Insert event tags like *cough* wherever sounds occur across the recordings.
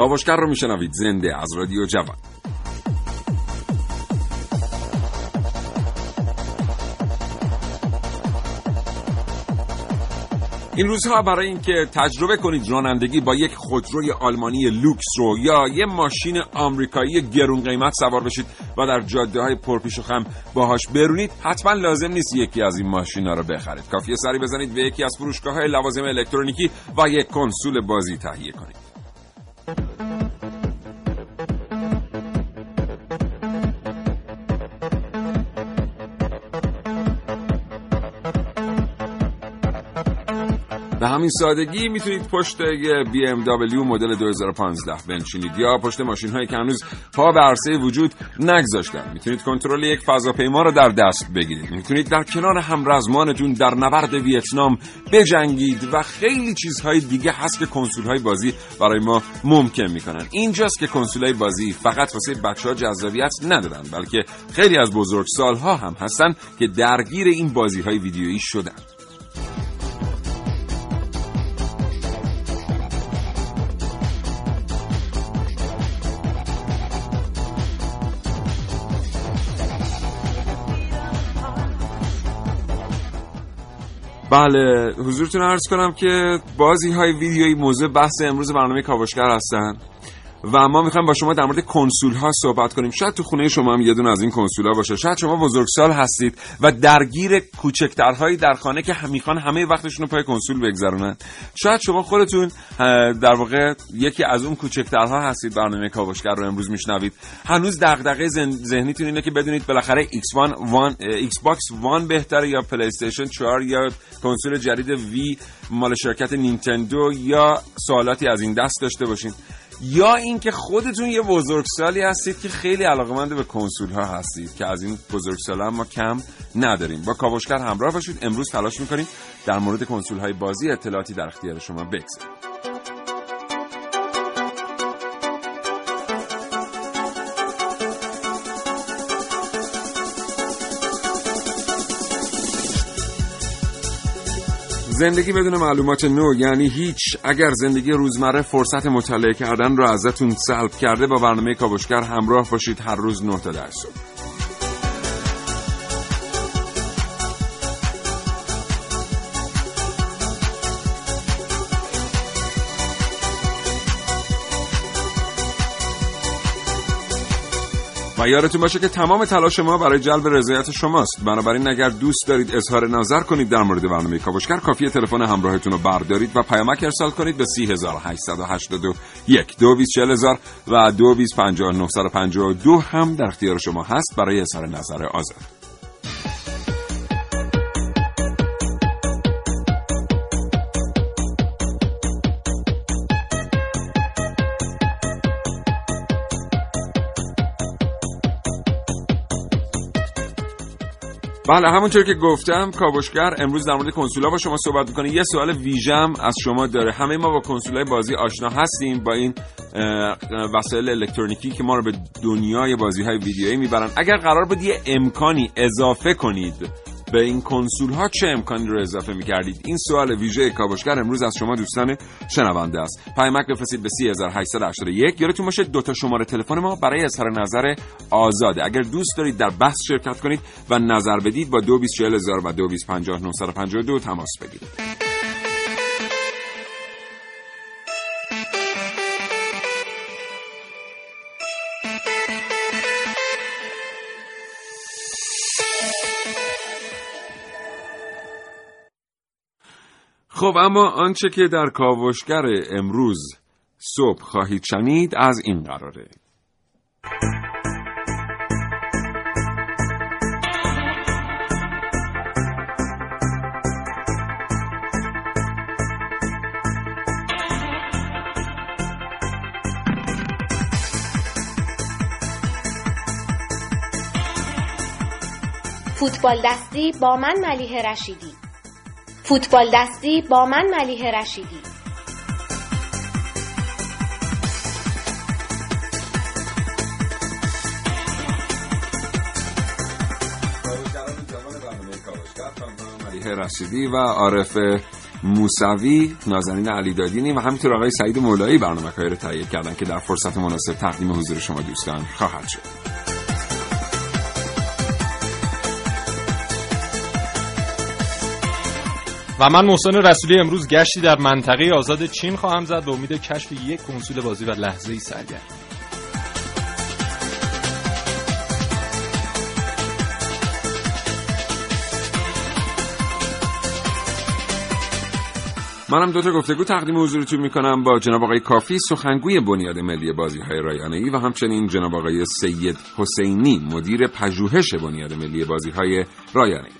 کاوشگر رو میشنوید. زنده از رادیو جوان. این روزها برای اینکه تجربه کنید رانندگی با یک خودروی آلمانی لوکس رو یا یه ماشین آمریکایی گرون قیمت سوار بشید و در جاده های پرپیش و خم باهاش برونید حتما لازم نیست یکی از این ماشینا رو بخرید. کافیه سری بزنید به یکی از فروشگاه های لوازم الکترونیکی و یک کنسول بازی تهیه کنید. Thank you. به همین سادگی می‌تونید پشت یه BMW مدل 2015 بنشینید یا پشت ماشین هایی که هنوز پا به عرصه وجود نگذاشتن. می‌تونید کنترل یک فضاپیما رو در دست بگیرید. می‌تونید در کنار همرزمانتون در نبرد ویتنام بجنگید و خیلی چیزهای دیگه هست که کنسول های بازی برای ما ممکن می‌کنن. اینجاست که کنسول های بازی فقط واسه بچه ها جذابیت ندارن بلکه خیلی از بزرگ سالها هم هستن که درگیر این بازی های ویدیویی شدن. بله حضورتون عرض کنم که بازی های ویدیویی موضوع بحث امروز برنامه کاوشگر هستن. و ما می‌خوایم با شما در مورد کنسول ها صحبت کنیم. شاید تو خونه شما هم یه دونه از این کنسول ها باشه. شاید شما بزرگسال هستید و درگیر کوچکترهایی در خانه که می‌خوان همه وقتشون رو پای کنسول بگذرونن. شاید شما خودتون در واقع یکی از اون کوچکترها هستید برنامه کاوشگر رو امروز میشنوید. هنوز دغدغه ذهنیتون اینه که بدونید بالاخره X1 Xbox One بهتره یا PlayStation 4 یا کنسول جدید وی مال شرکت نینتندو یا سوالاتی از این دست داشته باشین. یا اینکه خودتون یه بزرگسالی هستید که خیلی علاقمند به کنسول ها هستید که از این بزرگسال ما کم نداریم. با کاوشگر همراه باشید. امروز تلاش می‌کنیم در مورد کنسول های بازی اطلاعاتی در اختیار شما بگذاریم. زندگی بدون معلومات نو یعنی هیچ. اگر زندگی روزمره فرصت مطالعه کردن رو ازتون سلب کرده با برنامه کاوشگر همراه باشید هر روز 9 تا در صبح. و یادتون باشه که تمام تلاش ما برای جلب رضایت شماست. بنابراین اگر دوست دارید اظهار نظر کنید در مورد برنامه کاوشگر کافی تلفن همراهتون رو بردارید و پیامک ارسال کنید به 3881 224000 و 225952 هم در اختیار شما هست برای اظهار نظر آزاد. بله همونطور که گفتم کاوشگر امروز در مورد کنسولا با شما صحبت می‌کنه. یه سوال ویژم از شما داره. همه ما با کنسولای بازی آشنا هستیم با این وسایل الکترونیکی که ما رو به دنیای بازی های ویدیویی می‌برن. اگر قرار بود یه امکانی اضافه کنید به این کنسول ها چه امکانی رو اضافه می کردید این سوال ویژه کاوشگر امروز از شما دوستان شنونده است. پیامک بفرستید به 3881 یادتون باشه دو تا شماره تلفن ما برای اظهار نظر آزاده. اگر دوست دارید در بحث شرکت کنید و نظر بدید با 224000 و 225952 تماس بگیرید. خب اما آنچه که در کاوشگر امروز صبح خواهید شنید از این قراره. فوتبال دستی با من ملیه رشیدی. فوتبال دستی با من ملیه رشیدی. رشیدی و عارف موسوی نازنین علیدادینی و همینطور آقای سعید مولایی برنامه رو تهیه کردن که در فرصت مناسب تقدیم حضور شما دوستان خواهد شد. و من محسن رسولی امروز گشتی در منطقه آزاد چین خواهم زد به امید کشف یک کنسول بازی و لحظه ای سرگرم. منم دو تا گفتگو تقدیم حضورتون می‌کنم با جناب آقای کافی سخنگوی بنیاد ملی بازی های رایانه ای و همچنین جناب آقای سید حسینی مدیر پژوهش بنیاد ملی بازی های رایانه ای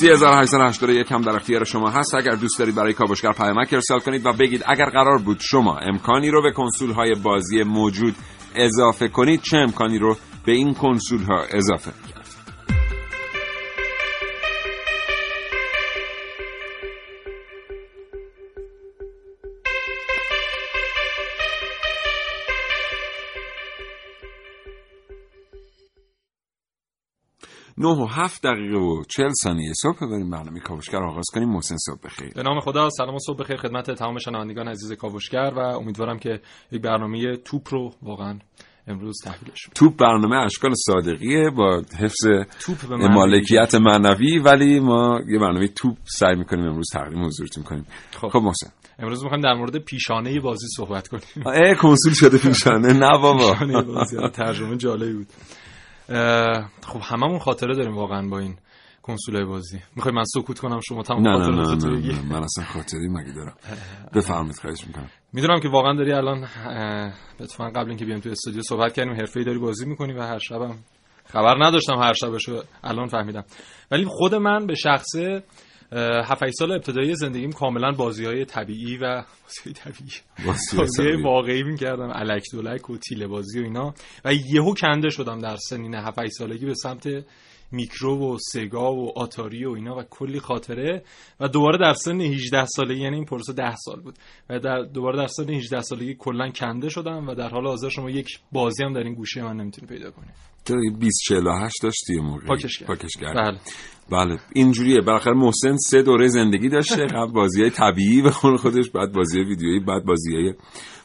3881 هم در اختیار شما هست. اگر دوست دارید برای کاوشگر پیامک ارسال کنید و بگید اگر قرار بود شما امکانی رو به کنسول های بازی موجود اضافه کنید چه امکانی رو به این کنسول ها اضافه؟ کرد نه و هفت دقیقه و چل ثانیه صبح بریم برنامه کاوشگر آغاز کنیم محسن صبح بخیر. به نام خدا سلام و صبح بخیر خدمت تمام شنوندگان عزیز کاوشگر و امیدوارم که یک برنامه توپ رو واقعا امروز تحویلش توپ برنامه اشکال صادقیه با حفظ توپ مالکیت معنوی ولی ما یه برنامه توپ سعی می‌کنیم امروز تقدیم حضورتون کنیم. خب, خب محسن. امروز می‌خوایم در مورد پیشانه بازی صحبت کنیم. اه کنسول شده پیشانه. نه بابا. ترجمه جالبی بود. خب هممون خاطره داریم واقعا با این کنسول بازی. می‌خوای من سکوت کنم شما تمام نه نه نه, نه, نه, من اصلا خاطری مگه دارم. بفرمایید خواهش می‌کنم. می‌دونم که واقعا داری الان اتفاقا قبل اینکه بیام تو استودیو صحبت کردیم حرفه‌ای داری بازی می‌کنی و هر شبم خبر نداشتم هر شبشو الان فهمیدم. ولی خود من به شخصه هفت سال ابتدایی زندگیم کاملا بازی های طبیعی و بازی طبیعی. بازی های واقعی می‌کردم علک دولک و تیله بازی و اینا. و یهو کنده شدم در سنین هفت سالگی به سمت میکرو و سگا و آتاری و اینا و کلی خاطره و دوباره در سن 18 سالگی یعنی این پروسه 10 سال بود. و در دوباره در سن 18 سالگی کلا کنده شدم و در حال حاضر شما یک بازی هم در این گوشه من نمی‌تونی پیدا کنید تو 20 48 داشتی موقع. پاکشگر پاکشگر بله. بله. اینجوریه. بالاخره محسن سه دوره زندگی داشته. *laughs* قبل بازی های طبیعی به خودش بعد بازی ویدیویی بعد بازی های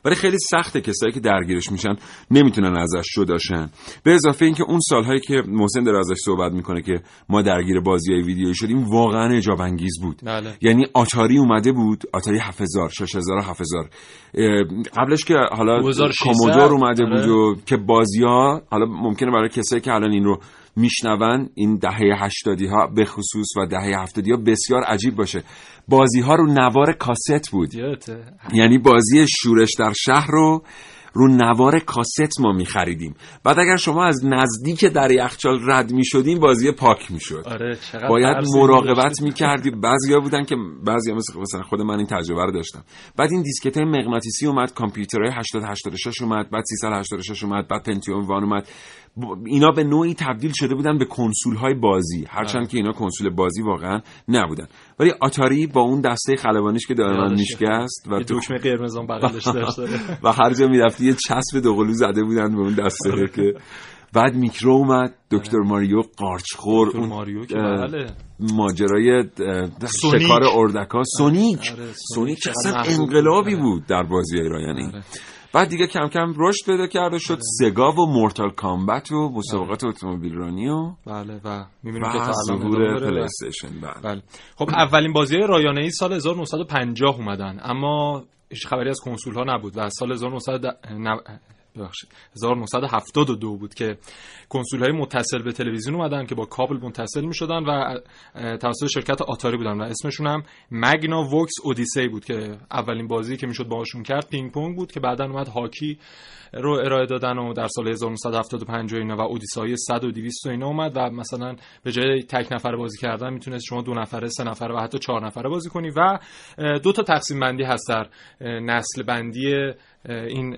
ولی خیلی سخته کسایی که درگیرش میشن نمی‌تونن ازش جداشن به اضافه اینکه اون سالهایی که محسن داره ازش صحبت می‌کنه که ما درگیر بازی های ویدیویی شدیم واقعا اجاب انگیز بود بله. یعنی آتاری اومده بود آتاری 7000 6000 7000 قبلش که حالا کومودور اومده بود و آره. که بازی ها حالا ممکنه برای کسایی که الان این رو میشنون این دهه هشتادی ها به خصوص و دهه هفتادی ها بسیار عجیب باشه بازی ها رو نوار کاست بود. یعنی بازی شورش در شهر رو رو نوار کاست ما میخریدیم. بعد اگر شما از نزدیک در یخچال رد می‌شدیم بازی پاک می‌شد. آره باید مراقبت می‌کردی بعضیا بودن که بعضیا مثل مثلا خود من این تجربه رو داشتم. بعد این دیسکت مغناطیسی اومد کامپیوترهای 80 86 اومد بعد 386 اومد بعد Pentium One اومد. اینا به نوعی تبدیل شده بودن به کنسول های بازی. هرچند بله. که اینا کنسول بازی واقعا نبودن. ولی آتاری با اون دسته خلبانیش که دائما میشکست و دکمه قرمز بغلش داشت. *laughs* و هر جا می‌رفتی یه چسب دوقلو زده بودن به اون دسته آره. که بعد میکرو اومد دکتر آره. ماریو قارچخور اون ماریو که بله. ماجرای شکار اردکا. سونیک. آره، سونیک. اصلا انقلابی بود. در بازی رایانه ای بعد دیگه کم کم رشد پیدا کرده شد بله. سگا و Mortal Kombat و مسابقات بله. اتومبیل رانی و بله و می‌بینیم که تا الان PlayStation بله. بله. خب اولین بازی رایانه ای سال 1950 اومدن اما هیچ خبری از کنسول ها نبود و سال 1900 ببخشید. 1972 بود که کنسول های متصل به تلویزیون اومدن که با کابل متصل می شدن و توسط شرکت آتاری بودن و اسمشون هم Magnavox Odyssey بود که اولین بازی که می‌شد باهاشون کرد پینگ پونگ بود که بعدا اومد هاکی رو ارائه دادن و در سال 1975 و اینا و اودیسای 100 و 200 و اینا اومد و مثلا به جای تک نفر بازی کردن می‌تونست شما دو نفره سه نفره و حتی چهار نفره بازی کنی و دو تا تقسیم بندی هست در نسل بندی این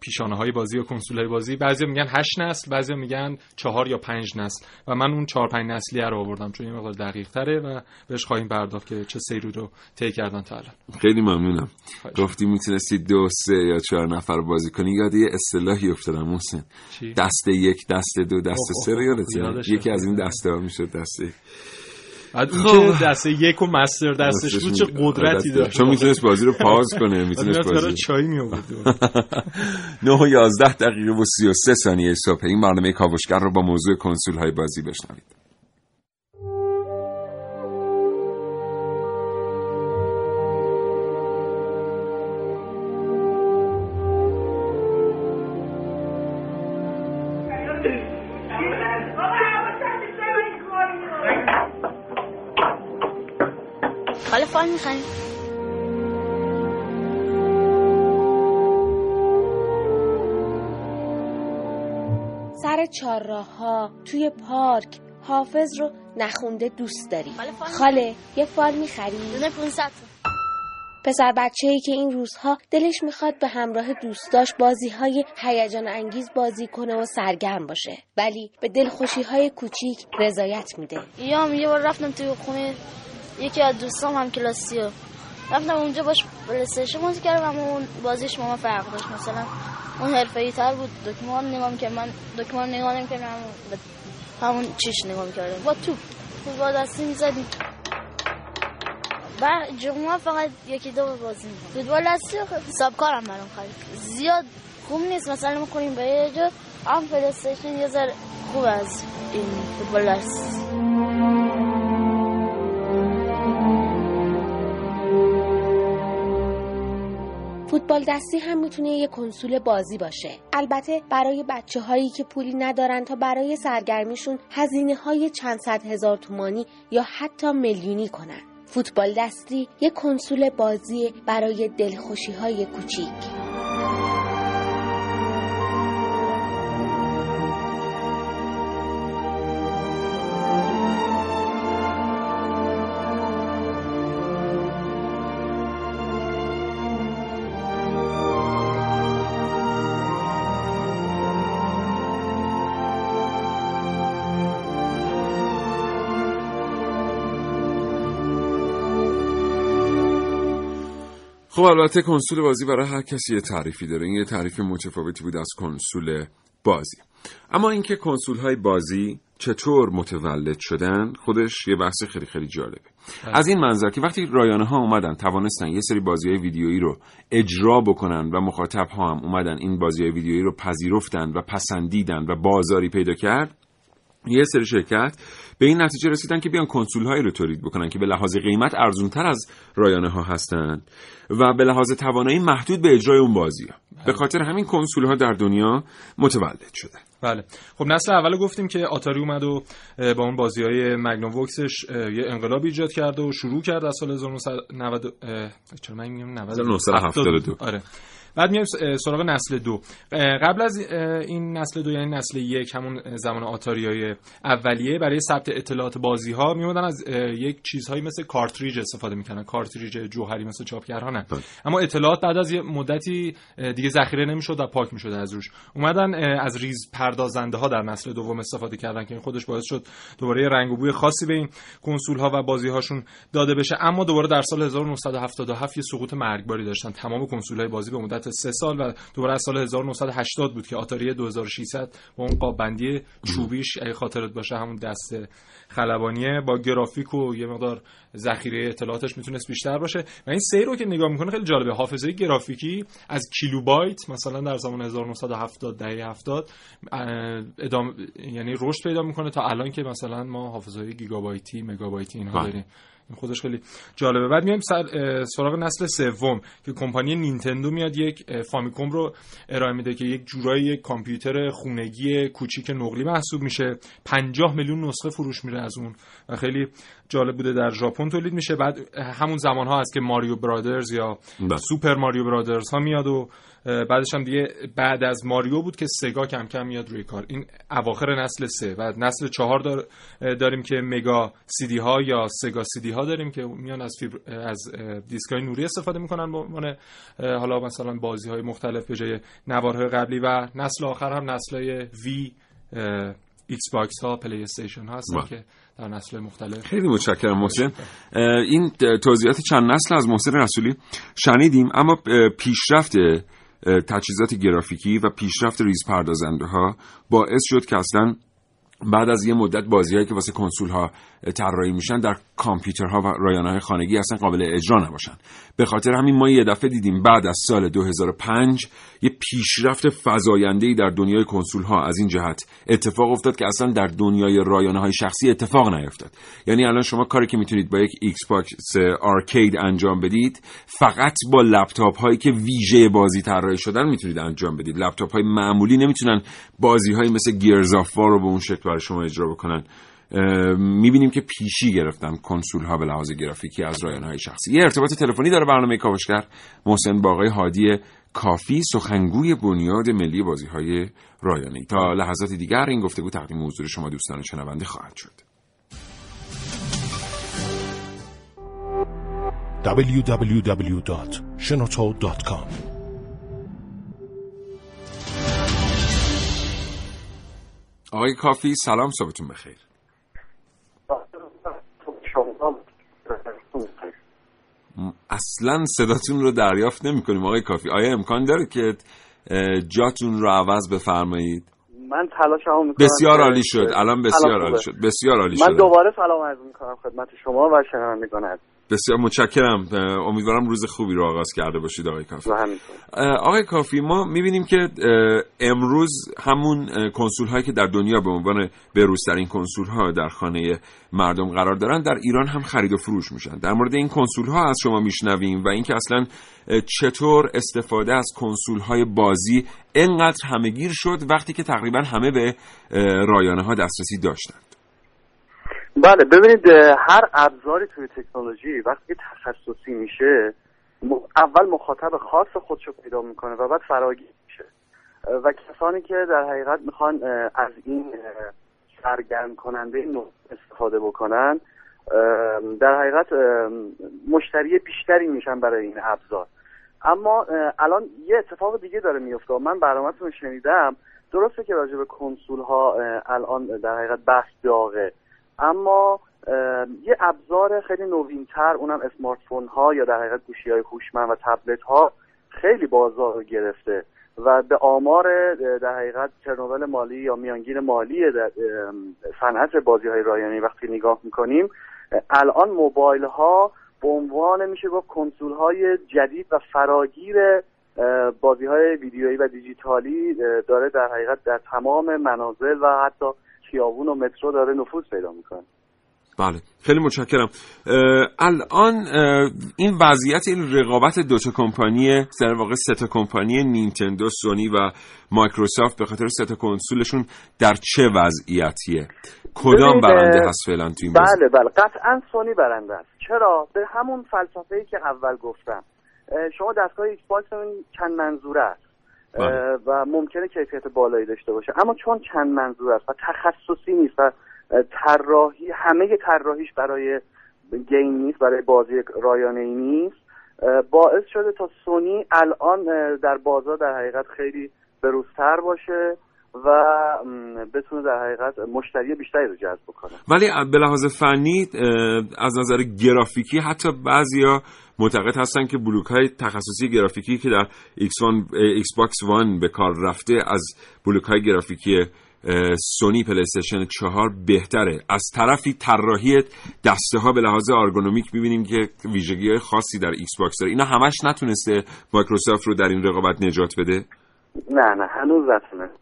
پیشانه های بازی یا کنسول های بازی. بعضیا میگن 8 نسل بعضیا میگن 4 یا 5 نسل. و من اون 4 5 نسلی رو آوردم چون این مقدار دقیق تره و بهش خواهیم پرداخت که چه سیری رو طی کردن تا الان. خیلی ممنونم. گفتی می‌تونستی دو سه یا چهار نفر بازی کنی. یاد یه اصطلاحی افتادم محسن. دست یک دست دو دست سه یکی از این دسته ها می‌شد دسته بعد اون که دسته یک و مستر دستش بود چه قدرتی داشت. چون می‌تونست بازی رو پاز کنه می‌تونست بازی. چای می آورد 9 *laughs* و 11 دقیقه و 33 ثانیه صبح. این برنامه کاوشگر رو با موضوع کنسول های بازی بشنوید. می‌خریم سر چهارراه ها توی پارک حافظ رو نخونده دوست داری. خاله یه فال می‌خری؟ دونه 500 پسر بچه ای که این روزها دلش می‌خواد به همراه دوستاش بازی های هیجان انگیز بازی کنه و سرگرم باشه. ولی به دلخوشی های کوچیک رضایت میده. یا یه بار رفتم توی خونه یکی از دوستام هم کلاسی رفتم اونجا باش پلیستیشن بازی کردم اما اون بازیش ما فرق داشت. مثلا اون حرفه‌ای تر بود دکمه نگاه که من دکمه نگاه نمی‌کردم همون چیش نگاه می‌کردم. با تو فوتبال دستی می‌زدیم. بعد جمعه فقط یکی دو بازی می‌کنم فوتبال دستی حساب کارم برام خرید. زیاد خوب نیست. مثلا می‌کنیم به یه جا هم پلیستیشن یه ذره خوب از این فوتبال دستی. فوتبال دستی هم می‌تونه یه کنسول بازی باشه. البته برای بچه هایی که پولی ندارن تا برای سرگرمیشون هزینه های چند صد هزار تومانی یا حتی میلیونی کنن. فوتبال دستی یه کنسول بازی برای دلخوشی های کوچیک. خب البته کنسول بازی برای هر کسی یه تعریفی داره. این یه تعریف متفاوتی بود از کنسول بازی. اما اینکه کنسول های بازی چطور متولد شدن خودش یه بحث خیلی خیلی جالبه. از این منظر که وقتی رایانه ها اومدن توانستن یه سری بازی های ویدیویی رو اجرا بکنن و مخاطب ها هم اومدن این بازی های ویدیویی رو پذیرفتن و پسندیدن و بازاری پیدا کرد یه سری شرکت به این نتیجه رسیدن که بیان کنسول هایی رو تولید بکنن که به لحاظ قیمت ارزون تر از رایانه ها هستن و به لحاظ توانایی محدود به اجرای اون بازی ها. به خاطر همین کنسول ها در دنیا متولد شده. بله. خب نسل اول گفتیم که آتاری اومد و با اون بازی های مگنوم وکسش یه انقلاب ایجاد کرد و شروع کرد از سال 1990 چرا من میگم 1972 آره. بعد میایم سراغ نسل دو. قبل از این نسل دو یعنی نسل یک همون زمان آتاری های اولیه برای ثبت اطلاعات بازی ها میومدن از یک چیزهایی مثل کارتریج استفاده می‌کنن کارتریج جوهری مثل چاپگرها نه اما اطلاعات بعد از یه مدتی دیگه ذخیره نمی‌شد و پاک می‌شد از روش. اومدن از ریز پردازنده ها در نسل دوم استفاده کردن که این خودش باعث شد دوباره رنگ و بوی خاصی به این کنسول ها و بازی هاشون داده بشه. اما دوباره در سال 1977 یه سقوط مرگباری داشتن. تمام کنسول های بازی به مدت سه سال و دوباره از سال 1980 بود که آتاری 2600 با اون قاب بندی چوبیش اگه خاطرت باشه همون دست خلبانیه. با گرافیک و یه مقدار ذخیره اطلاعاتش می‌تونست بیشتر باشه. و این سیر رو که نگاه می‌کنه خیلی جالبه. حافظه گرافیکی از کیلوبایت مثلا در زمان 1970 دهه 70 ادام یعنی رشد پیدا می‌کنه تا الان که مثلا ما حافظه گیگابایتی مگابایتی اینها داریم. این خودش خیلی جالبه. بعد میایم سراغ نسل سوم که کمپانی نینتندو میاد یک فامیکوم رو ارائه میده که یک جورایی یک کامپیوتر خونگی کوچیک نقلی محسوب میشه. 50 میلیون نسخه فروش میره از اون و خیلی جالب بوده در ژاپن تولید میشه. بعد همون زمان ها هست که ماریو برادرز یا بله. سوپر ماریو برادرز ها میاد و بعدش هم دیگه بعد از ماریو بود که سگا کم کم میاد روی کار. این اواخر نسل سه و نسل چهار دار داریم که مگا سیدی ها یا سگا سیدی ها داریم که میان از فیبر از دیسک های نوری استفاده می‌کنن به حالا مثلا بازی های مختلف به جای نوارهای قبلی و نسل آخر هم نسل های Wii Xbox ها PlayStation ها هستن که در نسل مختلف. خیلی متشکرم محسن. این توضیحات چند نسل از محسن رسولی شنیدیم اما پیشرفت تجهیزات گرافیکی و پیشرفت ریز پردازنده ها باعث شد که اصلا بعد از یه مدت بازیهایی که واسه کنسول ها طراحی میشن در کامپیوترها و رایانه های خانگی اصلا قابل اجرا نباشن. به خاطر همین ما یه دفعه دیدیم بعد از سال 2005 یه پیشرفت فزاینده در دنیای کنسول ها از این جهت اتفاق افتاد که اصلا در دنیای رایانه های شخصی اتفاق نیفتاد. یعنی الان شما کاری که می‌تونید با یک Xbox Arcade انجام بدید فقط با لپتاپ هایی که ویژه بازی طراحی شدن می‌تونید انجام بدید. لپتاپ های معمولی نمی‌تونن بازی های مثل گیرز رو به اون شکل برای شما اجرا بکنن. می‌بینیم که پیشی گرفتن کنسول ها به لحاظ گرافیکی از رایان های شخصی. یه ارتباط تلفنی داره برنامه کاوشگر. محسن با آقای هادی کافی سخنگوی بنیاد ملی بازی های رایانه تا لحظات دیگر این گفتگو تقدیم حضور شما دوستان شنونده خواهد شد. www.shenoto.com آقای کافی سلام صبحتون بخیر. اصلا صداتون رو دریافت نمی کنیم آقای کافی. آیا امکان داره که جاتون رو عوض بفرمایید؟ من تلاشمو می‌کنم بسیار عالی شد. الان بسیار عالی شد. بسیار عالی شد من دوباره سلام عرض می‌کنم خدمت شما و شنوندگان عزیز. بسیار متشکرم. امیدوارم روز خوبی رو آغاز کرده باشید آقای کافی. آقای کافی ما می‌بینیم که امروز همون کنسول هایی که در دنیا به عنوان بروزترین کنسول ها در خانه مردم قرار دارن در ایران هم خرید و فروش میشن. در مورد این کنسول ها از شما میشنویم و اینکه اصلا چطور استفاده از کنسول های بازی انقدر همهگیر شد وقتی که تقریبا همه به رایانه ها دسترسی داشتند بله ببینید هر ابزاری توی تکنولوژی وقتی تخصصی میشه اول مخاطب خاص خودش رو پیدا می‌کنه و بعد فراگیر میشه. و کسانی که در حقیقت می‌خوان از این سرگرم کننده استفاده بکنن در حقیقت مشتری بیشتری میشن برای این ابزار. اما الان یه اتفاق دیگه داره میفته من برنامه‌تون شنیدم. درسته که راجع به کنسول ها الان در حقیقت بحث داغه. اما یه ابزار خیلی نوینتر اونم اسمارت فون ها یا در حقیقت گوشی های هوشمند و تبلت ها خیلی بازار رو گرفته و به آمار در حقیقت ترنوول مالی یا میانگین مالی صنعت بازی های رایانی وقتی نگاه می‌کنیم الان موبایل ها به عنوان میشه گفت کنسول های جدید و فراگیر بازی های ویدیویی و دیجیتالی داره در حقیقت در تمام منازل و حتی خیابون و مترو داره نفوذ پیدا می‌کنه. بله خیلی متشکرم. الان این وضعیت این رقابت دو تا کمپانی در واقع سه تا کمپانی نینتندو سونی و مایکروسافت به خاطر سه تا کنسولشون در چه وضعیتیه؟ کدام برنده هست فعلا تو این بله بله قطعا سونی برنده است. چرا؟ به همون فلسفه ای که اول گفتم. شما دستگاه Xbox چند منظوره است. و ممکنه کیفیت بالایی داشته باشه. اما چون چند منظور است و تخصصی نیست و طراحی همه طراحیش برای گیم نیست برای بازی رایانه ای نیست باعث شده تا سونی الان در بازار در حقیقت خیلی بروزتر باشه و بتونه در حقیقت مشتری بیشتری رو جذب کنه ولی به لحاظ فنی از نظر گرافیکی حتی بعضیا معتقد هستن که بلوک های تخصصی گرافیکی که در Xbox One به کار رفته از بلوک های گرافیکی سونی PlayStation 4 بهتره. از طرفی طراحی دسته ها به لحاظ ارگونومیک می‌بینیم که ویژگی های خاصی در Xbox داره. اینا همش نتونسته مایکروسافت رو در این رقابت نجات بده؟ نه نه هنوز نتونسته.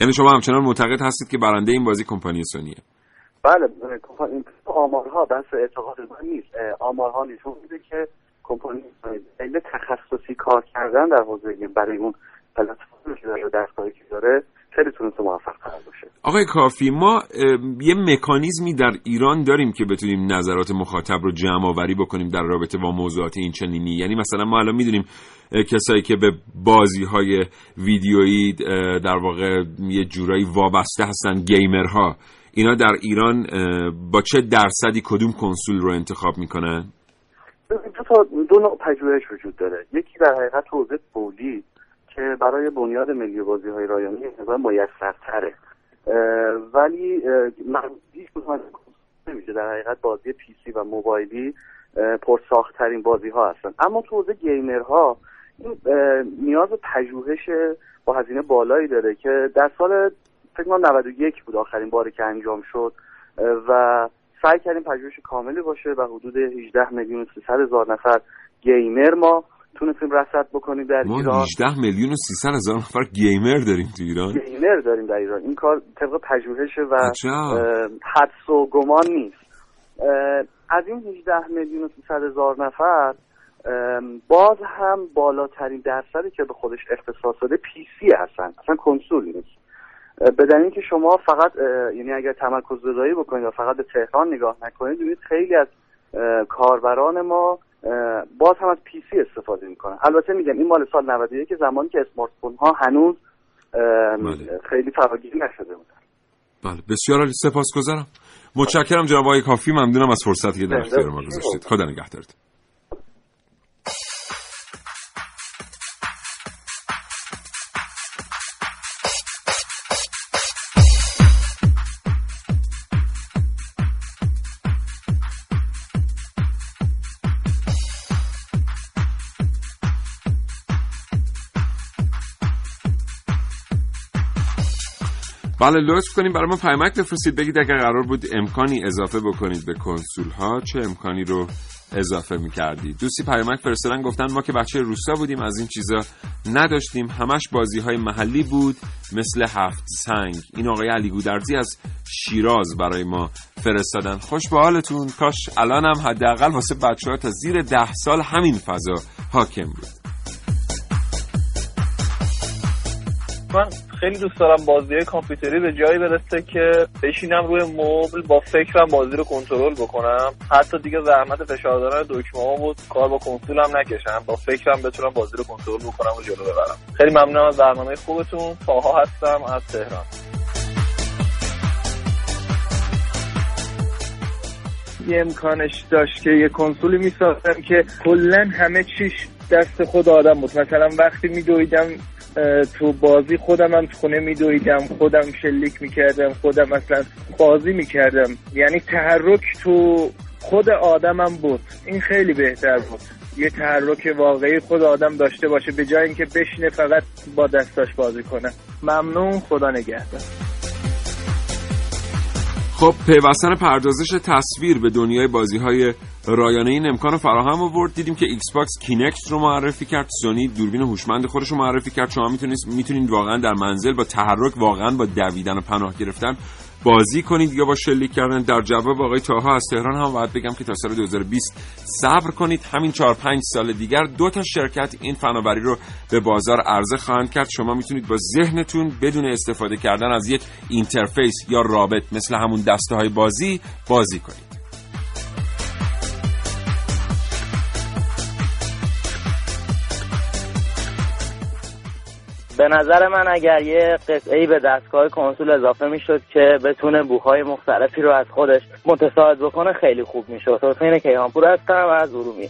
یعنی شما همچنان معتقد هستید که برنده این بازی کمپانی سونیه. بله آمارها بس اعتقاد من نیست. آمارها نشون میده که کمپانی علم تخصصی کار کردن در حوزه برای اون پلتفرمی که داره دستگاهی که داره خیلی موفق تر باشه. آقای کافی ما یه مکانیزمی در ایران داریم که بتونیم نظرات مخاطب رو جمع آوری بکنیم در رابطه با موضوعات این چنینی. یعنی مثلا ما الان می‌دونیم کسایی که به بازی های ویدیویی در واقع یه جورایی وابسته هستن گیمرها. اینا در ایران با چه درصدی کدوم کنسول رو انتخاب می‌کنن؟ دو, تا دو نوع پژوهش وجود داره. یکی در حقیقت حوزه تولید که برای بنیاد ملی بازی های رایانی نظر میسرتره ولی هیچ نمیشه. در حقیقت بازی پی سی و موبایلی پرساختترین بازی ها هستن. اما تو حوزه گیمرها این نیاز پژوهش با هزینه بالایی داره که در سال فکر کنم 91 بود آخرین باری که انجام شد و سعی کردیم پژوهش کاملی باشه و حدود 18 میلیون 300 هزار نفر گیمر ما تونستیم رصد بکنیم در ما ایران. 18 میلیون و 300 هزار نفر گیمر داریم تو ایران. گیمر داریم در ایران. این کار طبق پژوهش و. حدس و گمان نیست. از این 18 میلیون و 300 هزار نفر باز هم بالاترین درصدی که به خودش اختصاص داده PC هستن. اصلا کنسول نیست. بدون اینکه شما فقط یعنی اگر تمرکز گذاری بکنید و فقط به تهران نگاه نکنید ببینید خیلی از کاربران ما باز هم از PC استفاده می‌کنن. البته میگم این مال سال 91 که زمانی که smartphone ها هنوز بله. خیلی فراگیر نشده بودن. بله. بسیار عالی. سپاسگزارم. متشکرم جناب آقای کافی. ممنونم از فرصتی که در اختیار ما گذاشتید. خدا نگهدارت بله لطف کنیم برای ما پیامک بفرستید بگید اگر قرار بود امکانی اضافه بکنید به کنسول ها چه امکانی رو اضافه می‌کردید؟ دوستی پیامک فرستادن گفتن ما که بچه روستا بودیم از این چیزا نداشتیم. همش بازی های محلی بود مثل هفت سنگ. این آقای علی گودرزی از شیراز برای ما فرستادن. خوش به حالتون. کاش الان هم حداقل واسه بچه ها تا زیر ده سال همین فضا حاکم بود. خیلی دوست دارم بازی کامپیوتری به جایی برسه که بشینم روی مبل با فکرم بازی رو کنترل بکنم. حتی دیگه زحمت فشار دادن دکمه بود کار با کنسول هم نکشم. با فکرم بتونم بازی رو کنترل بکنم و جلو ببرم. خیلی ممنونم از برنامه خوبتون. تاها هستم از تهران. یه امکانش داشت که یه کنسولی میساختم که کلا همه چیش دست خود آدم بود. مثلا وقتی میدویدم تو بازی خودم هم خونه میدویدم خودم شلیک می‌کردم خودم مثلا بازی می‌کردم. یعنی تحرک تو خود آدمم بود. این خیلی بهتر بود. یه تحرک واقعی خود آدم داشته باشه به جای اینکه بشینه فقط با دستاش بازی کنه. ممنون خدا نگهدار. خب پیوستن پردازش تصویر به دنیای بازی های رایانه این امکان رو فراهم آورد. دیدیم که Xbox Kinect رو معرفی کرد. سونی دوربین هوشمند خودش رو معرفی کرد. شما می‌تونید می‌تونید واقعا در منزل با تحرک واقعا با دویدن و پناه گرفتن بازی کنید یا با شلیک کردن. در جواب آقای طاها از تهران هم باید بگم که تا سال 2020 صبر کنید. همین 4 5 سال دیگر دو تا شرکت این فناوری رو به بازار عرضه خواهند کرد. شما می‌تونید با ذهنتون بدون استفاده کردن از یک interface یا رابط مثل همون دسته های بازی بازی کنید. به نظر من اگر یه قطعه به دستگاه کنسول اضافه می‌شد که بتونه بوهای مختلفی رو از خودش متساعد بکنه خیلی خوب می‌شد. حسین کیهانپور هستم از ارومیه.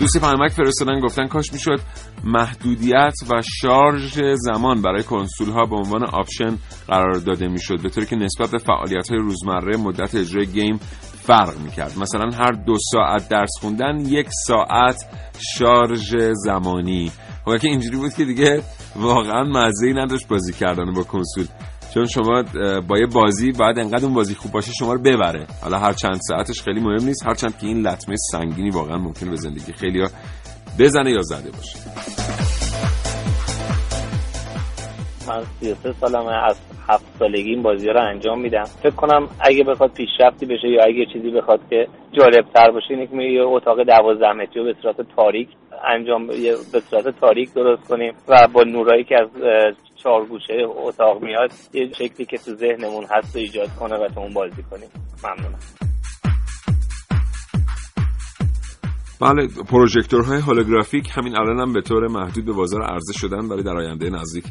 دوستی پیامک فرستادن گفتن کاش می‌شد محدودیت و شارژ زمان برای کنسول ها به عنوان option قرار داده می‌شد. به طوری که نسبت به فعالیت های روزمره مدت اجرای game فرق می‌کرد. مثلا هر دو ساعت درس خوندن یک ساعت شارژ زمانی. خب که اینجوری بود که دیگه واقعا مزه ای نداشت بازی کردن با کنسول. چون شما با یه بازی باید انقدر اون بازی خوب باشه شما رو ببره. حالا هر چند ساعتش خیلی مهم نیست هر چند که این لطمه سنگینی واقعا ممکنه به زندگی خیلی بزنه یا زده باشه. من 33 سالمه از هفت سالگی این بازی رو انجام میدم. فکر کنم اگه بخواد پیشرفتی بشه یا اگه چیزی بخواد که جالب تر باشه اینه که یه اتاق 12 متری به صورت تاریک انجام به صورت تاریک درست کنیم و با نورایی که از چهار گوشه اتاق میاد یه شکلی که تو ذهنمون هست و ایجاد کنه و تو اون بازی کنیم. ممنونم. بله پروژکتورهای هولوگرافیک همین الان هم به طور محدود به بازار عرضه شدن ولی در آینده نزدیک.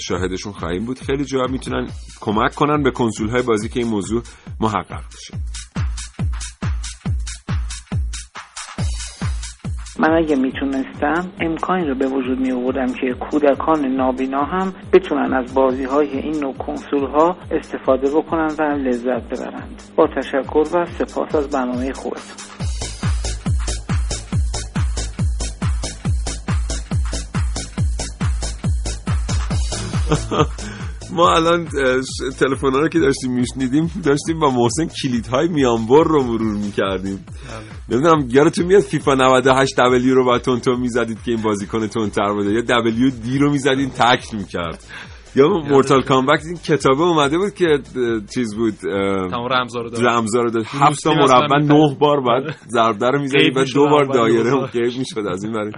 شاهدشون خواهیم بود. خیلی جواب می‌تونن کمک کنن به کنسول های بازی که این موضوع محقق بشه من اگه می‌تونستم امکانی رو به وجود می آوردم که کودکان نابینا هم بتونن از بازی های این نوع کنسول ها استفاده بکنن و لذت ببرند. با تشکر و سپاس از برنامه خوبتون *laughs* ما الان تلفن رو که داشتیم میشنیدیم داشتیم با محسن کلیدهای میانبر رو مرور می‌کردیم. نمی‌دونم یادتون میاد فیفا 98 دبلیو رو با تون تون می‌زدید که این بازیکن تون تر بوده یا دبلیو دی رو می‌زدید تکل می‌کرد. یا مورتال کامبک این کتابه اومده بود که چیز بود تمام رمزارو داد رمزارو داد هفت تا مربع نه بار بعد ضربه رو می‌زدی بعد دو بار دایره غیب می‌شد از این برای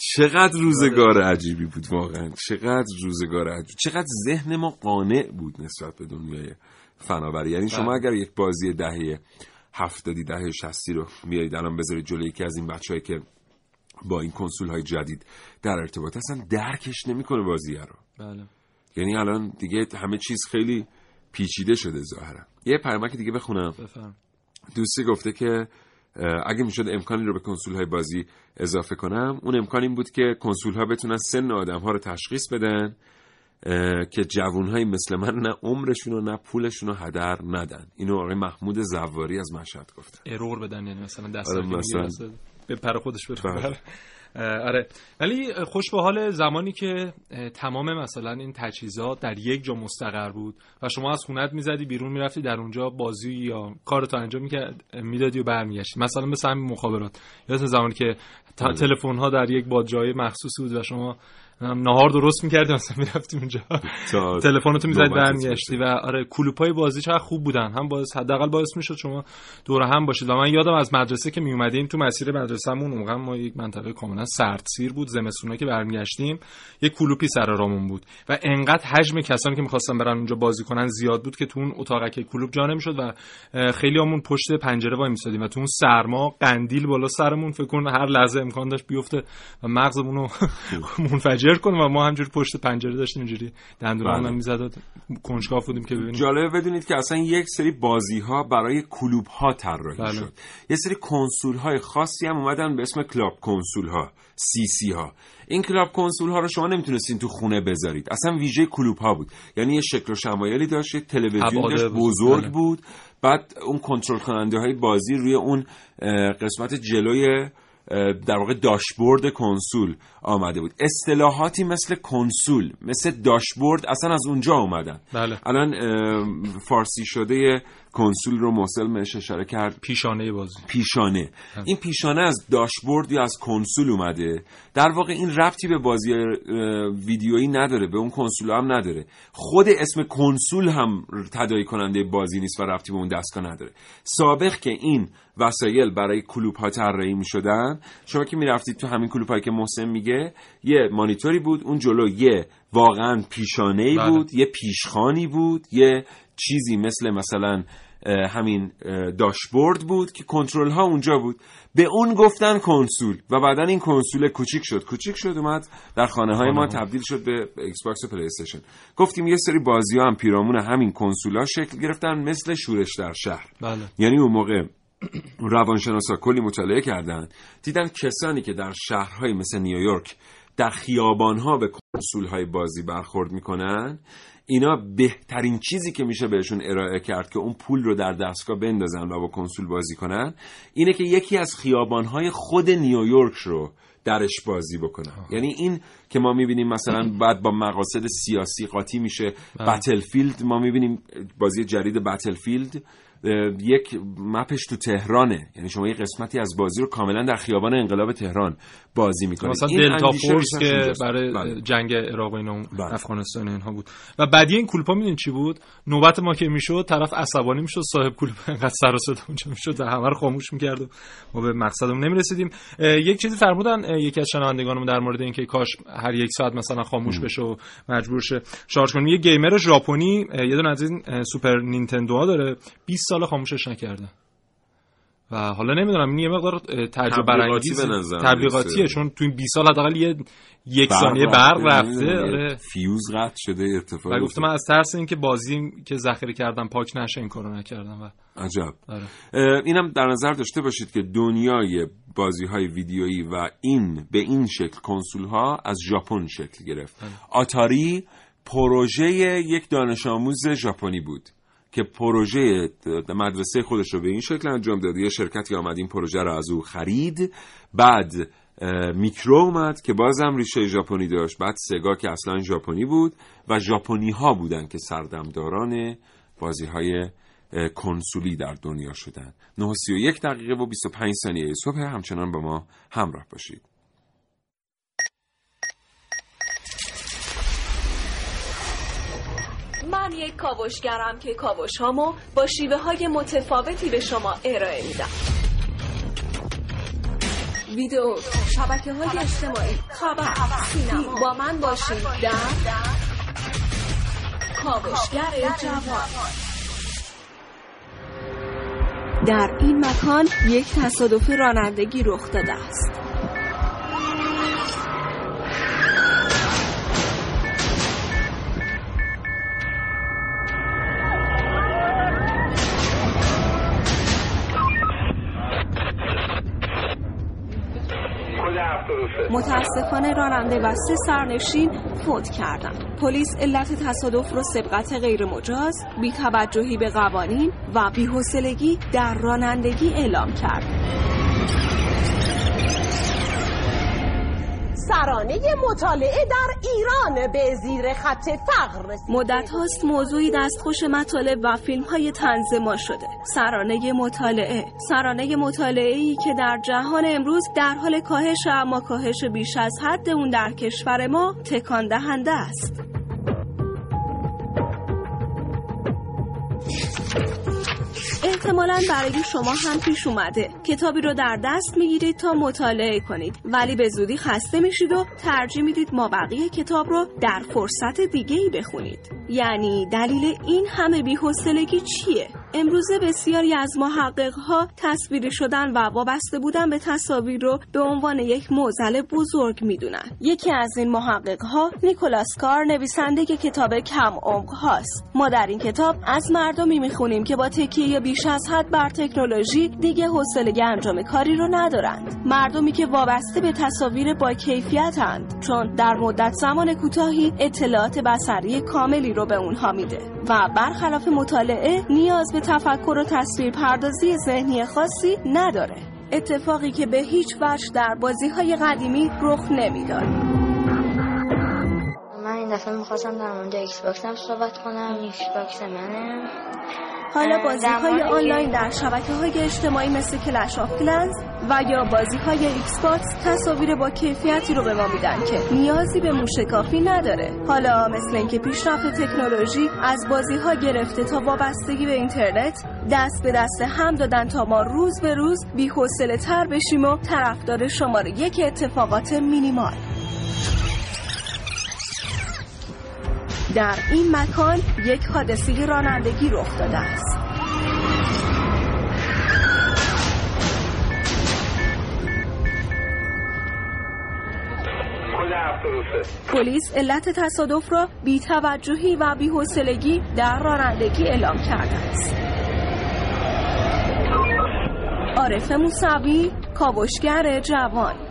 چقدر روزگار عجیبی بود واقعا. چقدر روزگار عجیبی چقدر ذهن ما قانع بود نسبت به دنیای فناوری. یعنی شما اگر یک بازی دهه هفتادی دهه شستی رو میارید الان بذارید جلوی یکی از این بچه‌ای که با این کنسول های جدید در ارتباط هستن درکش نمی‌کنه بازی رو. بله. یعنی الان دیگه همه چیز خیلی پیچیده شده ظاهرا. یه پیامک دیگه بخونم. بفهم دوستی گفته که اگه می‌شد امکانی رو به کنسول های بازی اضافه کنم اون امکان این بود که کنسول ها بتونن سن آدم ها رو تشخیص بدن که جوون های مثل من نه عمرشون و نه پولشون رو هدر ندن اینو آقای محمود زواری از مشهد گفته ارور بدن یعنی مثلا دست آره، مثلا. به پر خودش بره بله. آره. ولی خوش به حال زمانی که تمام مثلا این تجهیزات در یک جا مستقر بود و شما از خونت می‌زدی بیرون می‌رفتی در اونجا بازی یا کارتو انجام می‌کرد می‌دادی و برمیگشتی. مثلا مثل همین مخابرات. یادت زمانی که تلفن ها در یک بادجای مخصوصی بود و شما نهار درست می‌کردی مثلا می‌رفتی اونجا. تلفنتو می‌زدی برمیگشتی و آره کلوپای بازی چقدر خوب بودن. هم باعث حداقل باعث می‌شد شما دور هم باشید. و من یادم از مدرسه که می اومدیم تو مسیر مدرسه‌مون اون ما یک منطقه کاملا سردسیر بود زمستونا که برمیگشتیم یک کلوپی سر رامون بود. و انقدر حجم کسانی که می‌خواستن برن اونجا بازی کنن زیاد بود که تو اون اتاقک کلوپ جا نمی‌شد و خیلی همون پشت پنجره وای میسادیم و تو اون سرما قندیل بالا سرمون فکر کن هر لحظه امکان داشت بیفته و مغزمون رو *laughs* منفجر کنه و ما همجوری پشت پنجره داشتیم اینجوری دندونمون بله. هم می‌زد کنجکاو بودیم که ببینیم جالبه بدونید که اصلا یک سری بازی ها برای کلوب ها طراحی بله. شد یه سری کنسول های خاصی هم اومدن به اسم club console ها CC ها این club console ها رو شما نمی‌تونستین تو خونه بذارید اصلا ویژه کلوب ها بود یعنی یه شکل و شمایلی داشت یه تلویزیون داشت بزرگ. بله. بود بعد اون کنترل کننده های بازی روی اون قسمت جلوی در واقع داشبورد کنسول آمده بود. اصطلاحاتی مثل کنسول مثل داشبورد اصلا از اونجا اومدن. بله. الان فارسی شده کنسول رو محسن بهش اشاره کرد. پیشانه بازی. پیشانه. این پیشانه از داشبورد یا از کنسول اومده. در واقع این ربطی به بازی ویدیویی نداره به اون کنسول هم نداره. خود اسم کنسول هم تداعی کننده بازی نیست و ربطی به اون دستگاه نداره. سابق که این وسایل برای کلوب ها طراحی می شدن شما که می‌رفتید تو همین کلوب هایی که محسن میگه یه مانیتوری بود اون جلو یه واقعا پیشانه ای بله. بود یه پیشخانی بود یه چیزی مثل مثلا همین داشبورد بود که کنترل ها اونجا بود. به اون گفتن کنسول و بعدا این کنسول کوچیک شد. کوچیک شد اومد در خانه های ما. تبدیل شد به Xbox و PlayStation گفتیم یه سری بازی ها هم پیرامون همین کنسول ها شکل گرفتن مثل شورش در شهر. بله. یعنی اون موقع روانشناسا کلی مطالعه کردن. دیدن کسانی که در شهرهایی مثل نیویورک در خیابانها به کنسولهای بازی برخورد می‌کنن اینا بهترین چیزی که میشه بهشون ارائه کرد که اون پول رو در دستگاه بندازن و با کنسول بازی کنن اینه که یکی از خیابانهای خود نیویورک رو درش بازی بکنن. یعنی این که ما می‌بینیم مثلا بعد با مقاصد سیاسی قاطی میشه بتلفیلد ما می‌بینیم بازی جدید بتلفیلد یک مپش تو تهرانه. یعنی شما یه قسمتی از بازی رو کاملا در خیابان انقلاب تهران بازی می‌کنید. مثلا دلتا فورس که برای بله. جنگ عراق و اینا بله. افغانستان اینها بود. و بعدی این کلوپا میدین چی بود؟ نوبت ما که می‌شد طرف عصبانی می‌شد صاحب کلوپ انقدر سر و صدا اونجا می‌شد همه رو خاموش می‌کرد و ما به مقصدمون نمی‌رسیدیم. یک چیزی فرمودن یکی از شنوندگانمون در مورد اینکه کاش هر یک ساعت مثلا خاموش بشه و مجبور شه شارژ کنیم یه gamer ژاپنی یه دونه از این Super Nintendo داره. 20 سال خاموشش نکرده. و حالا نمی‌دونم این یه مقدار تجربه برانگیز تبلیغاتیه چون تو این 20 سال حداقل یه یک ثانیه برق رفته آره. فیوز قطع شده اتفاق و گفتم از ترس اینکه بازی که ذخیره کردم پاک نشه این کارو نکردم و عجب. آره. اینم در نظر داشته باشید که دنیای بازی های ویدیویی و این به این شکل کنسول ها از ژاپن شکل گرفت. آره. آتاری پروژه یک دانش آموز ژاپنی بود. که پروژه مدرسه خودش رو به این شکل انجام داد. یه شرکتی آمد این پروژه رو از او خرید. بعد میکرو اومد که بازم ریشه ژاپنی داشت. بعد سگا که اصلا ژاپنی بود و ژاپنی ها بودن که سردمداران بازی های کنسولی در دنیا شدن. 931 دقیقه و 25 ثانیه صبح. همچنان با ما همراه باشید. من یک کاوشگرم که کاوش هامو با شیوه های متفاوتی به شما ارائه میدم. ویدیو شبکه های اجتماعی خبر سینما. با من باشید در کاوشگر جوان. در این مکان یک تصادف رانندگی رخ داده است. متاسفانه راننده و سه سرنشین فوت کردند. پلیس علت تصادف را سبقت غیرمجاز، بیتوجهی به قوانین و بیحوصلگی در رانندگی اعلام کرد. سرانه مطالعه در ایران به زیر خط فقر مدت هاست موضوعی دستخوش مطالب و فیلم های تنز ما شده. سرانه مطالعه. سرانه مطالعه ای که در جهان امروز در حال کاهش اما کاهش بیش از حد اون در کشور ما تکان دهنده است. احتمالا برای شما هم پیش اومده. کتابی رو در دست می‌گیرید تا مطالعه کنید. ولی به زودی خسته میشید و ترجیح می‌دید ما بقیه کتاب رو در فرصت دیگه ای بخونید. یعنی دلیل این همه بیحوصلگی چیه؟ امروزه بسیاری از محقق ها تصویری شدن و وابسته بودن به تصاویر رو به عنوان یک موزل بزرگ می‌دونن. یکی از این محقق ها نیکولاس کار نویسنده کتاب کم عمق هاست. ما در این کتاب از مردمی می‌خونیم که با تکیه بیش از حد بر تکنولوژی دیگه حوصله انجام کاری رو ندارند. مردمی که وابسته به تصاویر با کیفیتند چون در مدت زمان کوتاهی اطلاعات بصری کاملی رو به اونها میده. و برخلاف مطالعه نیاز به تفکر و تصویر پردازی ذهنی خاصی نداره. اتفاقی که به هیچ وجه در بازی های قدیمی رخ نمی‌داد. من این دفعه می‌خواستم در مورد Xbox هم صحبت کنم. Xbox منه. حالا بازی های آنلاین در شبکه های اجتماعی مثل Clash of Clans و یا بازی های Xbox تصاویر با کیفیتی رو به ما میدن که نیازی به موشکافی نداره. حالا مثل اینکه پیشرفت تکنولوژی از بازی ها گرفته تا وابستگی به اینترنت دست به دست هم دادن تا ما روز به روز بی تر بشیم و طرفدار شماره یک اتفاقات مینیمال. در این مکان یک حادثه رانندگی رخ داده است. پلیس علت تصادف را بیتوجهی و بیحوصلگی در رانندگی اعلام کرده است. عارف موسوی کاوشگر جوان.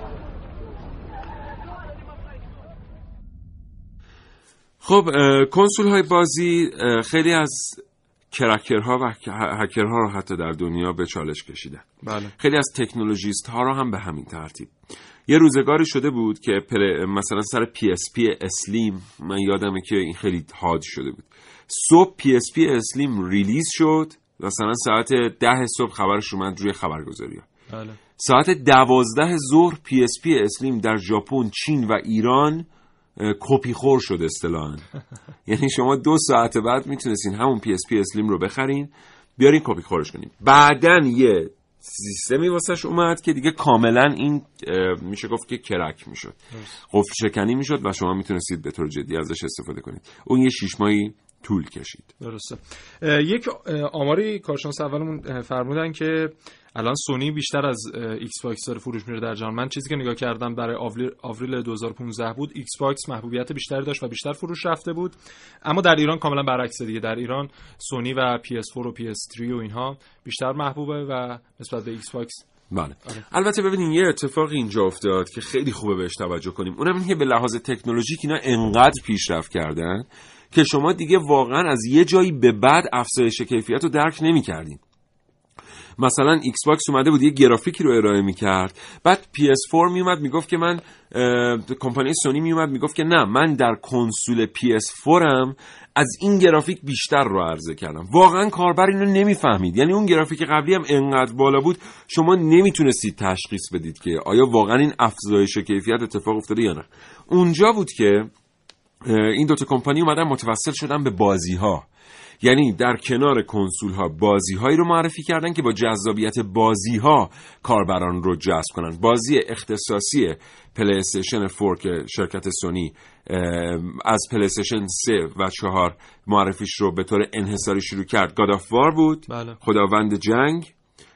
خب کنسول های بازی خیلی از cracker ها و هکرها رو حتی در دنیا به چالش کشیدن. بله. خیلی از technologist ها رو هم به همین ترتیب. یه روزگاری شده بود که مثلا سر PSP Slim من یادمه که این خیلی حاد شده بود. صبح PSP Slim release شد مثلا ساعت ده صبح خبرش اومد روی خبرگزاری بله. ساعت دوازده ظهر PSP Slim در ژاپن، چین و ایران کپی خور شد اصطلاحا. *laughs* یعنی شما دو ساعت بعد می‌تونستین همون PSP Slim رو بخرین بیارین کپی خورش کنین. بعدا یه سیستمی واسش اومد که دیگه کاملا این میشه گفت که crack می‌شد. قفل شکنی می‌شد و شما می‌تونستید به طور جدی ازش استفاده کنید. اون یه شیش ماهی طول کشید. درسته. یک آماری کارشناس اولمون فرمودن که الان سونی بیشتر از Xbox داره فروش میره در جهان. من چیزی که نگاه کردم برای آوریل, آوریل 2015 بود Xbox محبوبیت بیشتری داشت و بیشتر فروش رفته بود. اما در ایران کاملا برعکس دیگه. در ایران سونی و PS4 و PS3 و اینها بیشتر محبوبه و نسبت به Xbox بله. البته ببینین یه اتفاق اینجا افتاد که خیلی خوبه بهش توجه کنیم. اونم اینه که به لحاظ تکنولوژیک اینا انقدر پیشرفت کردن که شما دیگه واقعا از یه جایی به بعد افزایش کیفیت رو درک نمی کردیم. مثلا Xbox اومده بود یه گرافیکی رو ارائه می‌کرد. بعد PS4 میومد می‌گفت که من کمپانی سونی میومد می‌گفت که نه من در کنسول PS4 م از این گرافیک بیشتر رو عرضه کردم. واقعا کاربر اینو نمی‌فهمید. یعنی اون گرافیک قبلی هم انقدر بالا بود شما نمی‌تونستید تشخیص بدید که آیا واقعا این افزایش کیفیت اتفاق افتاده یا نه. اونجا بود که این دوتا کمپانی اومدن متوسل شدن به بازی ها یعنی در کنار کنسول ها بازی هایی رو معرفی کردن که با جذابیت بازی ها کاربران رو جذب کنن. بازی اختصاصی PlayStation 4 که شرکت سونی از PlayStation 3 و 4 معرفیش رو به طور انحصاری شروع کرد. God of War بود. بله. خداوند جنگ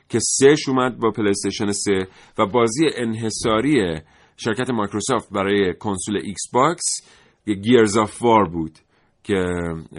که سهش اومد با PlayStation 3 و بازی انحصاری شرکت مایکروسافت برای کنسول Xbox Gears of War بود که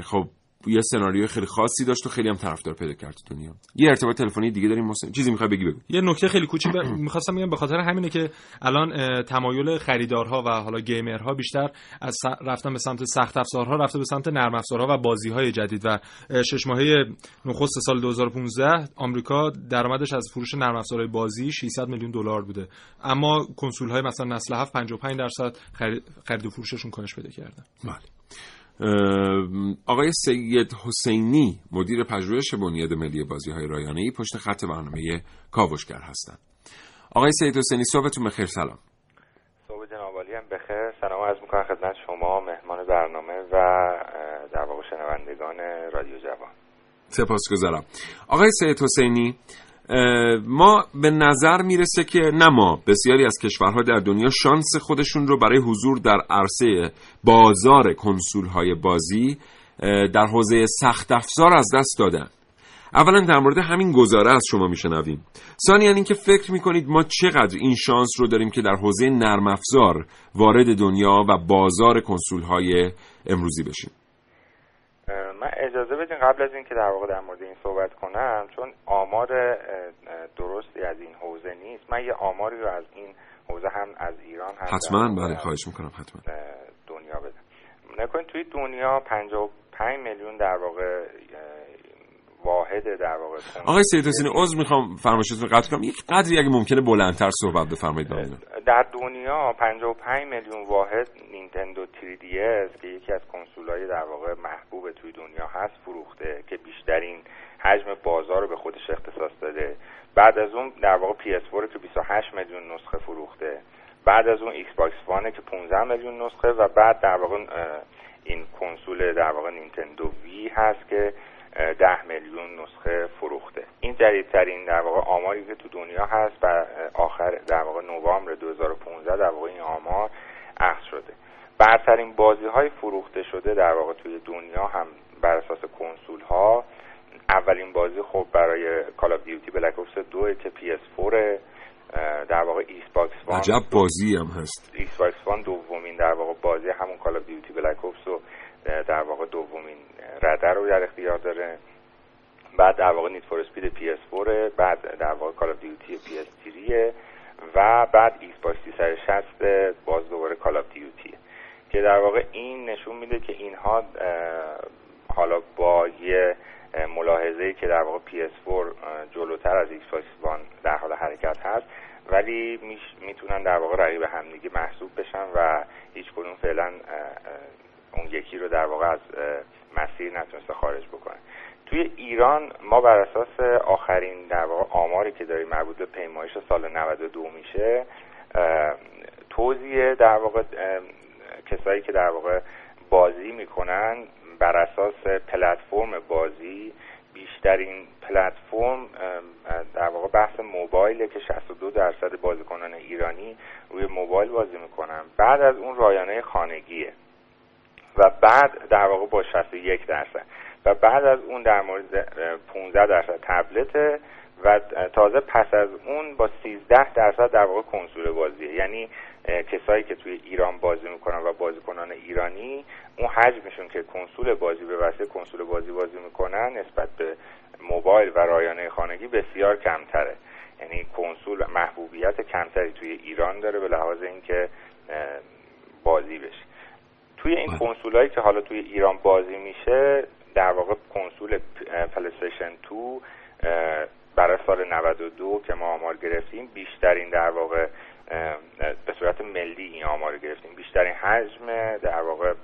خب یه سناریوی خیلی خاصی داشت و خیلی هم طرفدار پیدا کرد تو دنیا. یه ارتباط تلفنی دیگه داریم. محسن چیزی می‌خوای بگی بگو. یه نکته خیلی کوچیک *clears throat* ب- می‌خواستم بگم به خاطر همینه که الان تمایل خریدارها و حالا گیمرها بیشتر از رفتن به سمت سخت افزارها رفته به سمت نرم افزارها و بازیهای جدید. و شش ماهه نخست سال 2015 آمریکا درآمدش از فروش نرم افزارهای بازی 600 میلیون دلار بوده. اما کنسول های مثلا نسل 7 55 درصد خرید و فروششون کاهش پیدا کردن بله. آقای سید حسینی مدیر پژوهش بنیاد ملی بازی های رایانه پشت خط برنامه کاوشگر هستند. آقای سید حسینی صبحتون بخیر سلام. صبح جناب هم بخیر. سلام عرض می‌کنم خدمت شما مهمان برنامه و در واقع شنوندگان رادیو جوان. سپاسگزارم. آقای سید حسینی ما به نظر می‌رسه که نه ما بسیاری از کشورها در دنیا شانس خودشون رو برای حضور در عرصه بازار کنسول های بازی در حوزه سخت افزار از دست دادن. اولا در مورد همین گزاره از شما میشنویم. ثانیا اینکه فکر می‌کنید ما چقدر این شانس رو داریم که در حوزه نرم افزار وارد دنیا و بازار کنسول های امروزی بشیم. من اجازه بدین قبل از اینکه در واقع در مورد این صحبت کنم چون آمار درستی از این حوزه نیست. من یه آماری رو از این حوزه هم از ایران هم حتما واقع بله خواهش می‌کنم حتما. دنیا بدم. نکنید توی دنیا 55 میلیون در واقع واحد در واقع آقای سید حسینی عذر می‌خوام فرمایشتون قطع کنم. یک قدری اگه ممکنه بلندتر صحبت بفرمایید در دنیا 55 میلیون واحد نینتندو 3DS که یکی از کنسولهای در واقع محبوب توی دنیا هست فروخته که بیشترین حجم بازار رو به خودش اختصاص داده. بعد از اون در واقع PS4 که 28 میلیون نسخه فروخته. بعد از اون Xbox One ه که 15 میلیون نسخه و بعد در واقع این کنسول در واقع Nintendo Wii هست که 10 میلیون نسخه فروخته. این جدیدترین در واقع آماری که تو دنیا هست و آخر در واقع نوامبر 2015 در واقع این آمار اخذ شده. برترین بازی های فروخته شده در واقع توی دنیا هم بر اساس کنسول ها اولین بازی خب برای Call of Duty Black Ops 2 که PS4 اه، در واقع Xbox One عجب بازی هم هست. Xbox One دومین در واقع بازی همون Call of Duty Black Ops و در واقع دومین رده رو در اختیار داره. بعد در واقع Need for Speed PS4 بعد در واقع Call of Duty PS3 و بعد Xbox 360 باز دوباره Call Duty که در واقع این نشون میده که اینها حالا با یه اه، ملاحظه‌ای که در واقع PS4 اه، جلوتر از Xbox One در حال حرکت هست ولی می‌تونن در واقع رقیب همدیگه محسوب بشن و هیچ کدوم فعلا اون یکی رو در واقع از مسیر نتونسته خارج بکنه. توی ایران ما بر اساس آخرین در واقع آماری که داریم مربوط به پیمایش سال 92 میشه توزیع در واقع کسایی که در واقع بازی می‌کنن بر اساس پلتفرم بازی بیشترین پلتفرم در واقع بحث موبایل که 62 درصد بازیکنان ایرانی روی موبایل بازی می‌کنن. بعد از اون رایانه خانگیه. و بعد در واقع با 61 درصد. و بعد از اون در مورد 15 درصد تبلته و تازه پس از اون با 13 درصد در واقع کنسول بازیه. یعنی کسایی که توی ایران بازی می‌کنن و بازیکنان ایرانی اون حجمشون که کنسول بازی به واسطه کنسول بازی بازی می‌کنن نسبت به موبایل و رایانه خانگی بسیار کمتره. یعنی کنسول محبوبیت کمتری توی ایران داره به لحاظ اینکه بازی بشه. توی این کنسول که حالا توی ایران بازی میشه در واقع کنسول پلیستیشن 2 برای سال 92 که ما آمار گرفتیم بیشترین در واقع به صورت ملی این آمار گرفتیم. بیشترین حجم در واقع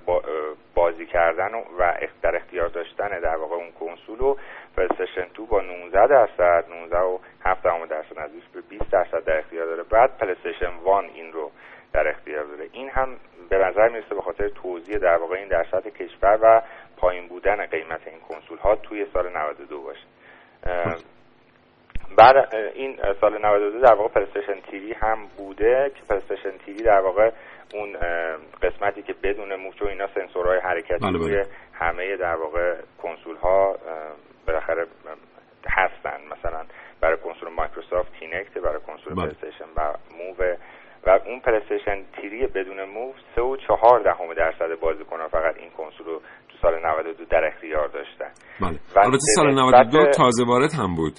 بازی کردن و در اختیار داشتن در واقع اون کنسول و PlayStation 2 با 19 درصد 19 و 7 درصد نزدیک به 20 درصد در اختیار داره. بعد PlayStation 1 این رو در اختیار داره. این هم به نظر می‌رسه به خاطر توزیع در واقع این درصد کشور و پایین بودن قیمت این کنسول ها توی سال 92 باشه. بعد این سال 92 در واقع PlayStation Three هم بوده که PlayStation Three در واقع اون قسمتی که بدون Move و اینا سنسورهای حرکتی بله روی همه در واقع کنسول ها بالاخره هستن. مثلا برای کنسول مایکروسافت Kinect برای کنسول بله. PlayStation و Move و اون PlayStation Three بدون Move سه و چهار دهم درصد بازیکنان فقط این کنسول رو تو سال 92 در اختیار داشتن بله. البته سال 92 تازه وارد هم بود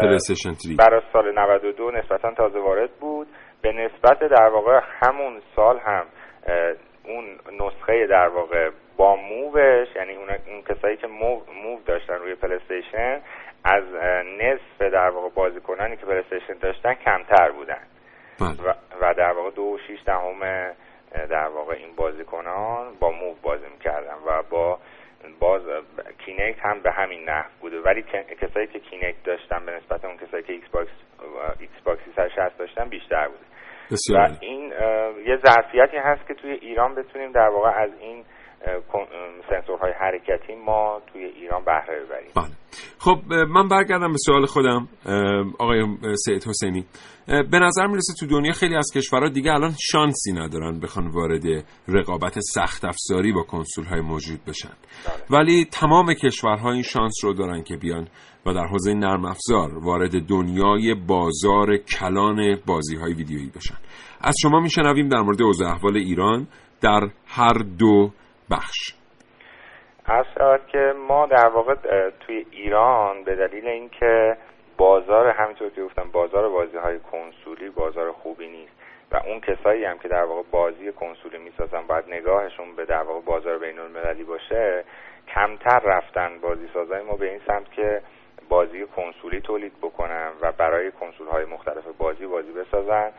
PlayStation 3 برای سال 92 نسبتا تازه وارد بود به نسبت در واقع همون سال هم اون نسخه در واقع با Move ش یعنی اون, اون کسایی که موو, موو داشتن روی PlayStation از نصف در واقع بازیکنانی که PlayStation داشتن کمتر بودن. و, و در واقع دو و شیش دهم در واقع این بازیکنان با Move بازی می‌کردن و با باز Kinect هم به همین نحو بوده. ولی کسایی که Kinect داشتن به نسبت اون کسایی که Xbox Xbox 360 داشتن بیشتر بوده. بسیار. و این یه ظرفیتی هست که توی ایران بتونیم در واقع از این سنسورهای حرکتی ما توی ایران بهره ببریم بله. خب من برگردم به سوال خودم آقای سید حسینی به نظر می‌رسه تو دنیا خیلی از کشورها دیگه الان شانسی ندارن بخوان وارد رقابت سخت افزاری با کنسول های موجود بشن بله. ولی تمام کشورها این شانس رو دارن که بیان و در حوزه نرم افزار وارد دنیای بازار کلان بازی های ویدیویی بشن از شما میشنویم در مورد اوضاع احوال ایران در هر دو بخش. از که ما در واقع توی ایران به دلیل اینکه بازار همینطور که گفتم بازار بازی های کنسولی بازار خوبی نیست و اون کسایی هم که در واقع بازی کنسولی می‌سازن باید نگاهشون به در واقع بازار بین المللی باشه کمتر رفتن بازی سازای ما به این سمت که بازی کنسولی تولید بکنن و برای کنسول های مختلف بازی بازی بسازن.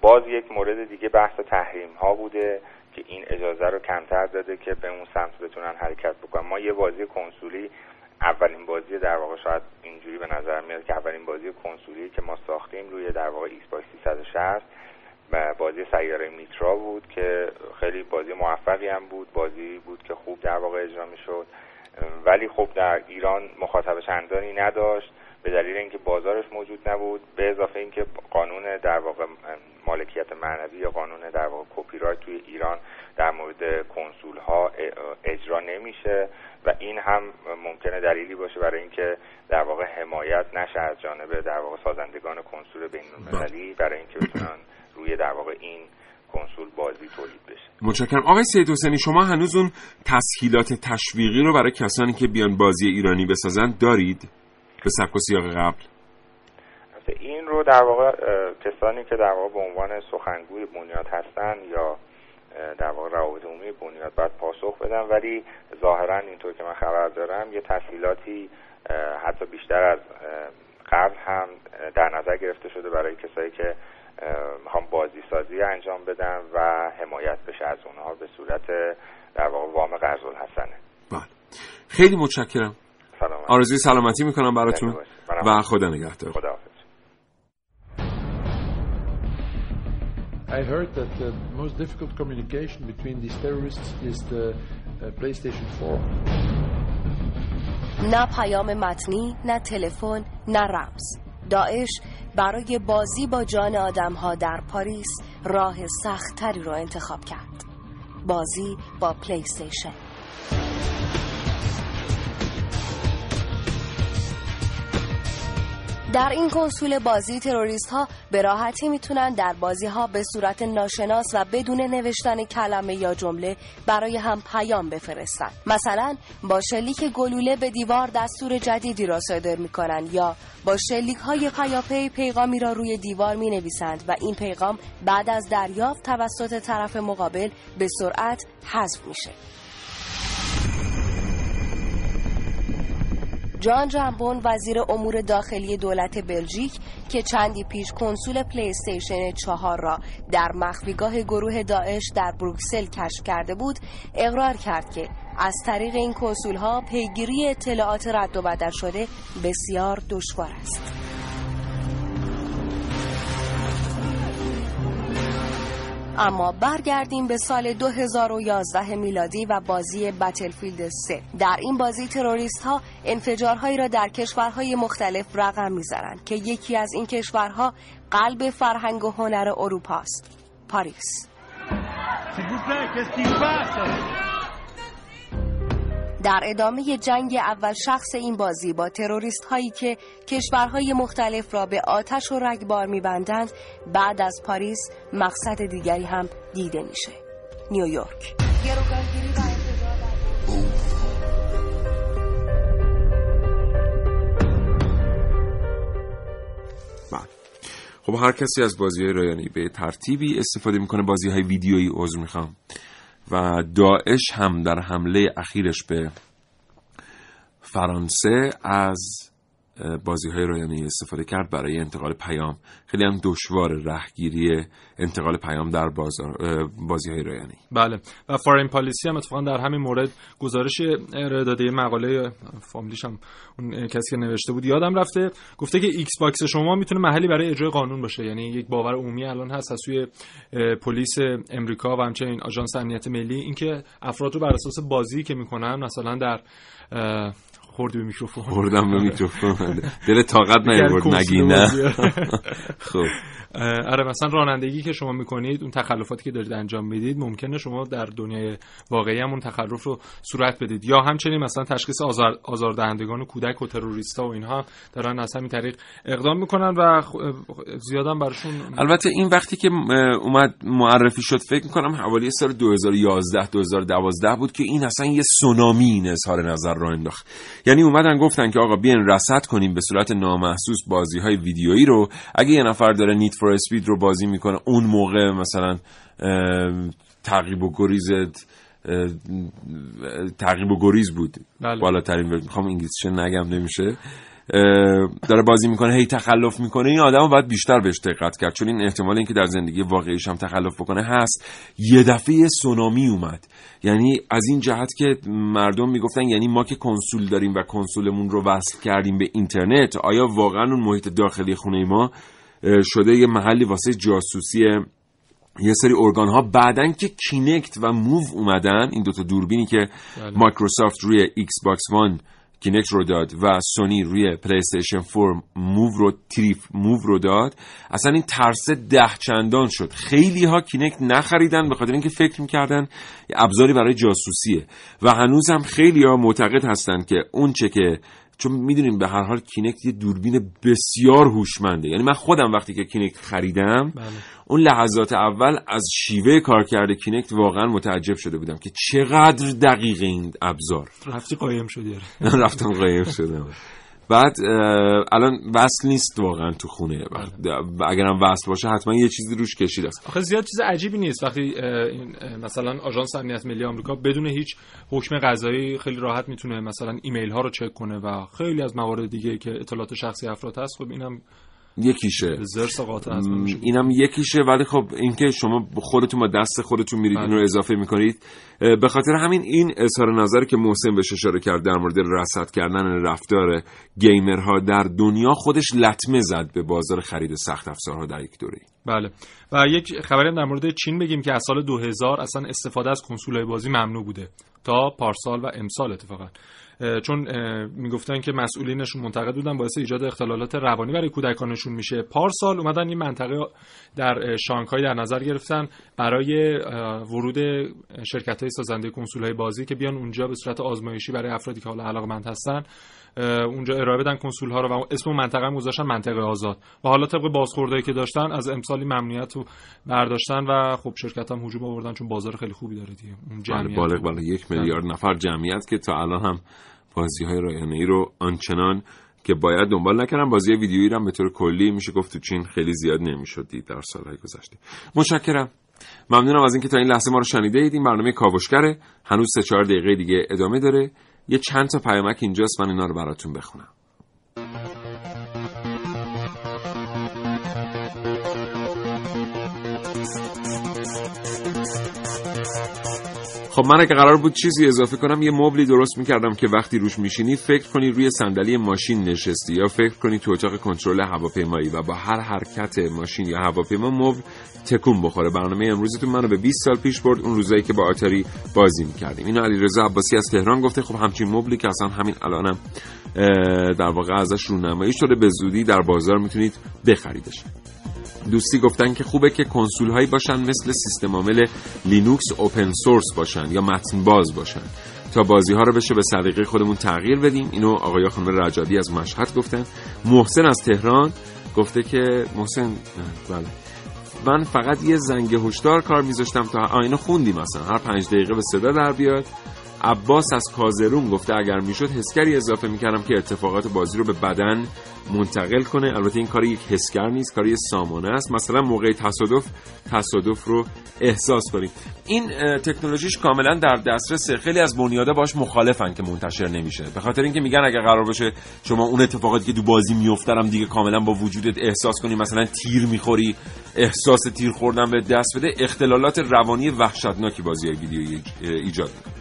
باز یک مورد دیگه بحث تحریم ها بوده. که این اجازه رو کمتر داده که به اون سمت بتونن حرکت بکنن. ما یه بازی کنسولی اولین بازی در واقع شاید اینجوری به نظر میاد که اولین بازی کنسولی که ما ساختیم روی در واقع Xbox 360 و بازی سیاره میترا بود که خیلی بازی موفقی هم بود بازی بود که خوب در واقع اجرا می‌شد. ولی خب در ایران مخاطب چندانی نداشت. به دلیل اینکه بازارش موجود نبود به اضافه اینکه قانون در واقع مالکیت معنوی یا قانون در واقع کپی رایت توی ایران در مورد کنسول ها اجرا نمیشه و این هم ممکنه دلیلی باشه برای اینکه در واقع حمایت نشه از جانب در واقع سازندگان کنسول بین المللی برای اینکه بتونن روی در واقع این کنسول بازی تولید بشه. متشکرم. آقای سید حسینی شما هنوز اون تسهیلات تشویقی رو برای کسانی که بیان بازی ایرانی بسازن دارید؟ به سبک و سیاق قبل. این رو در واقع کسانی که در واقع به عنوان سخنگوی بنیاد هستن یا در واقع روابط عمومی بنیاد باید پاسخ بدن ولی ظاهرا اینطور که من خبر دارم یه تسهیلاتی حتی بیشتر از قبل هم در نظر گرفته شده برای کسایی که می‌خوام بازی سازی انجام بدن و حمایت بشه از اونها به صورت در واقع وام قرض الحسنه بله. خیلی متشکرم. سلام آرزوی سلامتی می‌کنم براتون و خدا نگهدار. خداحافظ. I heard that the most difficult communication between these terrorists is the uh, PlayStation 4. نه پیام متنی نه تلفن نه رمز داعش برای بازی با جان آدمها در پاریس راه سختتری را انتخاب کرد. بازی با PlayStation در این کنسول بازی تروریست ها به راحتی می‌تونن در بازی ها به صورت ناشناس و بدون نوشتن کلمه یا جمله برای هم پیام بفرستن. مثلا با شلیک گلوله به دیوار دستور جدیدی را صادر می‌کنن یا با شلیک های پیاپی پیغامی را روی دیوار می نویسند و این پیغام بعد از دریافت توسط طرف مقابل به سرعت حذف میشه. جان جمبون وزیر امور داخلی دولت بلژیک که چندی پیش کنسول PlayStation چهار را در مخفیگاه گروه داعش در بروکسل کشف کرده بود اقرار کرد که از طریق این کنسول ها پیگیری اطلاعات رد و بدل شده بسیار دشوار است. اما برگردیم به سال 2011 میلادی و بازی بتلفیلد 3 در این بازی تروریست ها انفجارهایی را در کشورهای مختلف رقم می‌زنند که یکی از این کشورها قلب فرهنگ و هنر اروپا است پاریس در ادامه جنگ اول شخص این بازی با تروریست هایی که کشورهای مختلف را به آتش و رگبار میبندند بعد از پاریس مقصد دیگری هم دیده میشه. نیویورک بله. خب هر کسی از بازی های رایانی به ترتیبی استفاده می‌کنه. بازی های ویدیویی عذر می‌خوام. و داعش هم در حمله اخیرش به فرانسه از بازی های رایانه استفاده کرد برای انتقال پیام. خیلی هم دشوار رهگیری انتقال پیام در بازی های رایانه بله. و Foreign Policy هم اتفاقا در همین مورد گزارش ارائه داده. مقاله فامیلیش هم اون کسی که نوشته بود یادم رفته. گفته که Xbox شما می‌تونه محلی برای اجرای قانون باشه. یعنی یک باور عمومی الان هست از سوی پلیس امریکا و همچنین آژانس امنیت ملی. اینکه افراد رو بر اساس بازی که می‌کنن مثلا در خوردی به میکروفون. خوردم به میکروفون. دل طاقت نیورد نگی نه. *laughs* خب. آره مثلا رانندگی که شما می‌کنید اون تخلفاتی که دارید انجام می‌دید ممکنه شما در دنیای واقعی هم اون تخلف رو صورت بدید. یا همچنین مثلا تشخیص آزار آزاردهندگان و کودک و تروریستا و اینها دارن از همین طریق اقدام می‌کنن و زیادم براشون البته این وقتی که اومد معرفی شد فکر می‌کنم حوالی سال 2011 2012 بود که این اصلا یه سونامی این اظهار نظر را انداخت. یعنی اومدن گفتن که آقا بیاین رصد کنیم به صورت نامحسوس بازی های ویدیویی رو. اگه یه نفر داره نیت فور اسپید رو بازی می‌کنه اون موقع مثلا تعقیب و گریز تعقیب و گریز بود. بله. بالاترین می‌خوام انگلیسیش نگم نمیشه. داره بازی می‌کنه هی تخلف می‌کنه این آدم باید بیشتر بهش دقت کرد. چون این احتمال اینکه در زندگی واقعیش هم تخلف بکنه هست. یه دفعه سونامی اومد. یعنی از این جهت که مردم می‌گفتن یعنی ما که کنسول داریم و کنسولمون رو وصل کردیم به اینترنت آیا واقعا اون محیط داخلی خونه ما شده یه محلی واسه جاسوسی یه سری ارگان ها بعدن که کینکت و موو اومدن این دوتا دوربینی که بله. مایکروسافت روی ایکس باکس وان کینکت رو داد و سونی روی پلی استیشن 4 موو رو تریف موو رو داد. اصلا این ترس ده چندان شد. خیلی ها کینکت نخریدن به خاطر اینکه فکر می‌کردن ابزاری برای جاسوسیه. و هنوز هم خیلی ها معتقد هستن که اون چه که چون می‌دونیم به هر حال کینکت یه دوربین بسیار هوشمنده. یعنی من خودم وقتی که کینکت خریدم بله. اون لحظات اول از شیوه کارکرد کینکت واقعا متعجب شده بودم که چقدر دقیق این ابزار. رفتی قایم شدی. *laughs* رفتم قایم شدم. بعد الان وصل نیست واقعا تو خونه. اگرم وصل باشه حتما یه چیزی روش کشیده است. آخه زیاد چیز عجیبی نیست. وقتی مثلا آژانس امنیت ملی آمریکا بدون هیچ حکم قضایی خیلی راحت می‌تونه مثلا ایمیل ها رو چک کنه و خیلی از موارد دیگه که اطلاعات شخصی افراد هست خب اینم یکیشه. زرس قاطع اینم یکیشه ولی خب اینکه شما خودتون با دست خودتون میرید بله. این رو اضافه می‌کنید. به خاطر همین این اظهار نظری که محسن بهش اشاره کرد در مورد رصد کردن رفتار گیمرها در دنیا خودش لطمه زد به بازار خرید سخت افزارها در یک دوره. بله. و یک خبری هم در مورد چین بگیم که از سال 2000 اصلا استفاده از کنسول‌های بازی ممنوع بوده. تا پارسال و امسال اتفاقا. چون می‌گفتن که مسئولینشون منتقد بودن باعث ایجاد اختلالات روانی برای کودکانشون میشه. پارسال اومدن این منطقه در شانگهای در نظر گرفتن برای ورود شرکت های سازنده کنسول های بازی که بیان اونجا به صورت آزمایشی برای افرادی که حالا علاقمند هستن اونجا ارائه بدن کنسول ها رو و اسم منطقه هم گذاشتن منطقه آزاد. و حالا طبق بازخوردهایی که داشتن از امسالی ممنوعیت رو برداشتن و خب شرکت هم هجوم آوردن چون بازار خیلی خوبی داره دیگه. اون بله جمعیت بالغ بر یک میلیارد نفر جمعیت که تا الان هم بازی های رایانه ای رو آنچنان که باید دنبال نکردم. بازی ویدیویی رو هم به طور کلی میشه گفت تو چین خیلی زیاد نمی‌شد دید در سالهای گذشته. متشکرم. ممنونم از اینکه تا این لحظه ما رو شنیده اید این برنامه کاوشگره هنوز سه چهار دقیقه دیگه ادامه داره. یه چند تا پیامک اینجاست. من اینا رو براتون بخونم. خب من اگه قرار بود چیزی اضافه کنم یه مبلی درست می‌کردم که وقتی روش میشینی فکر کنی روی صندلی ماشین نشستی یا فکر کنی تو اتاق کنترل هواپیمایی و با هر حرکت ماشین یا هواپیما مبل تکون بخوره. برنامه امروزتون منو به 20 سال پیش برد اون روزایی که با آتاری بازی می‌کردیم. اینو علیرضا عباسی از تهران گفته خب همچین مبلی که اصلا همین الانم در واقع ازش رونمایی شده. به زودی در بازار می‌تونید بخریدش. دوستی گفتن که خوبه که کنسول هایی باشن مثل سیستم عامل لینوکس open source باشن یا متن باز باشن. تا بازی ها رو بشه به سلیقه خودمون تغییر بدیم. اینو آقای خانم رجادی از مشهد گفتن. محسن از تهران گفته که محسن بله. من فقط یه زنگ هشدار کار میذاشتم تا آینه خوندیم مثلا هر پنج دقیقه به صدا در بیاد. عباس از کازرون گفته اگر می‌شد حسگری اضافه می‌کردم که اتفاقات بازی رو به بدن منتقل کنه. البته این کار یک حسگر نیست کار یه سامانه است. مثلا موقع تصادف تصادف رو احساس کنید. این تکنولوژیش کاملا در دسترسه خیلی از بنیادا باش مخالفن که منتشر نمیشه. به خاطر اینکه میگن اگر قرار باشه شما اون اتفاقاتی که تو بازی میافترم دیگه کاملا با وجودت احساس کنی. مثلا تیر می‌خوری احساس تیر خوردن به دست بده. اختلالات روانی وحشتناکی بازی ویدیویی ایجاد می‌کنه.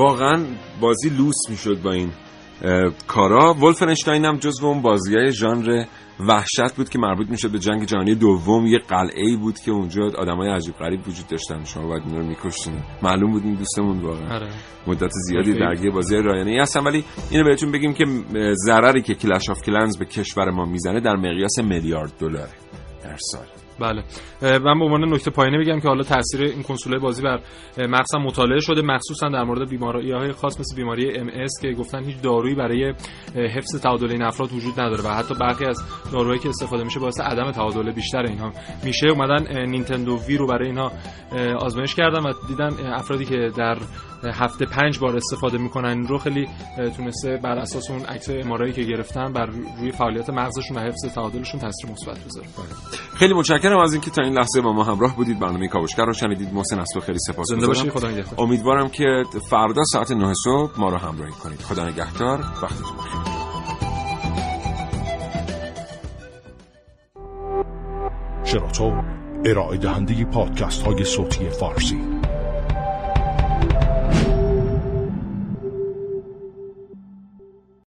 واقعا بازی لوس می‌شد با این کارا. ولفنشتاین هم جزو اون بازی های ژانر وحشت بود که مربوط می‌شد به جنگ جهانی دوم. یه قلعه ای بود که اونجا آدمای عجیب غریب وجود داشتن. شما باید اینا رو میکشتین. معلوم بود این دوستمون واقعا. آره. مدت زیادی. درگیر بازی رایانه ای هستن. ولی اینو بهتون بگیم که ضرری که کلش آف کلنز به کشور ما می‌زنه در مقیاس میلیارد دلار در سال. بله. من به عنوان نکته پایینی بگم که حالا تاثیر این کنسول بازی بر مغز مطالعه شده. مخصوصا در مورد بیماری های خاص مثل بیماری ام اس که گفتن هیچ دارویی برای حفظ تعادل این افراد وجود نداره و حتی برخی از داروهایی که استفاده میشه باعث عدم تعادل بیشتر اینها میشه. اومدن نینتندو وی رو برای اینها آزمایش کردن و دیدن افرادی که در هفته پنج بار استفاده می‌کنن. این رو خیلی تونسته بر اساس اون عکس امارایی که گرفتن بر روی فعالیت مغزشون و حفظ تعادلشون تاثیر مثبت بذاره. خیلی متشکرم از اینکه تا این لحظه با ما همراه بودید. برنامه کاوشگر رو شنیدید. محسن از تو خیلی زنده سپاسگزارم امیدوارم که فردا ساعت 9 صبح ما رو همراهی کنید. خدا نگهدار. وقتتون بخیر. شراطو ارائه دهنده پادکست های صوتی فارسی.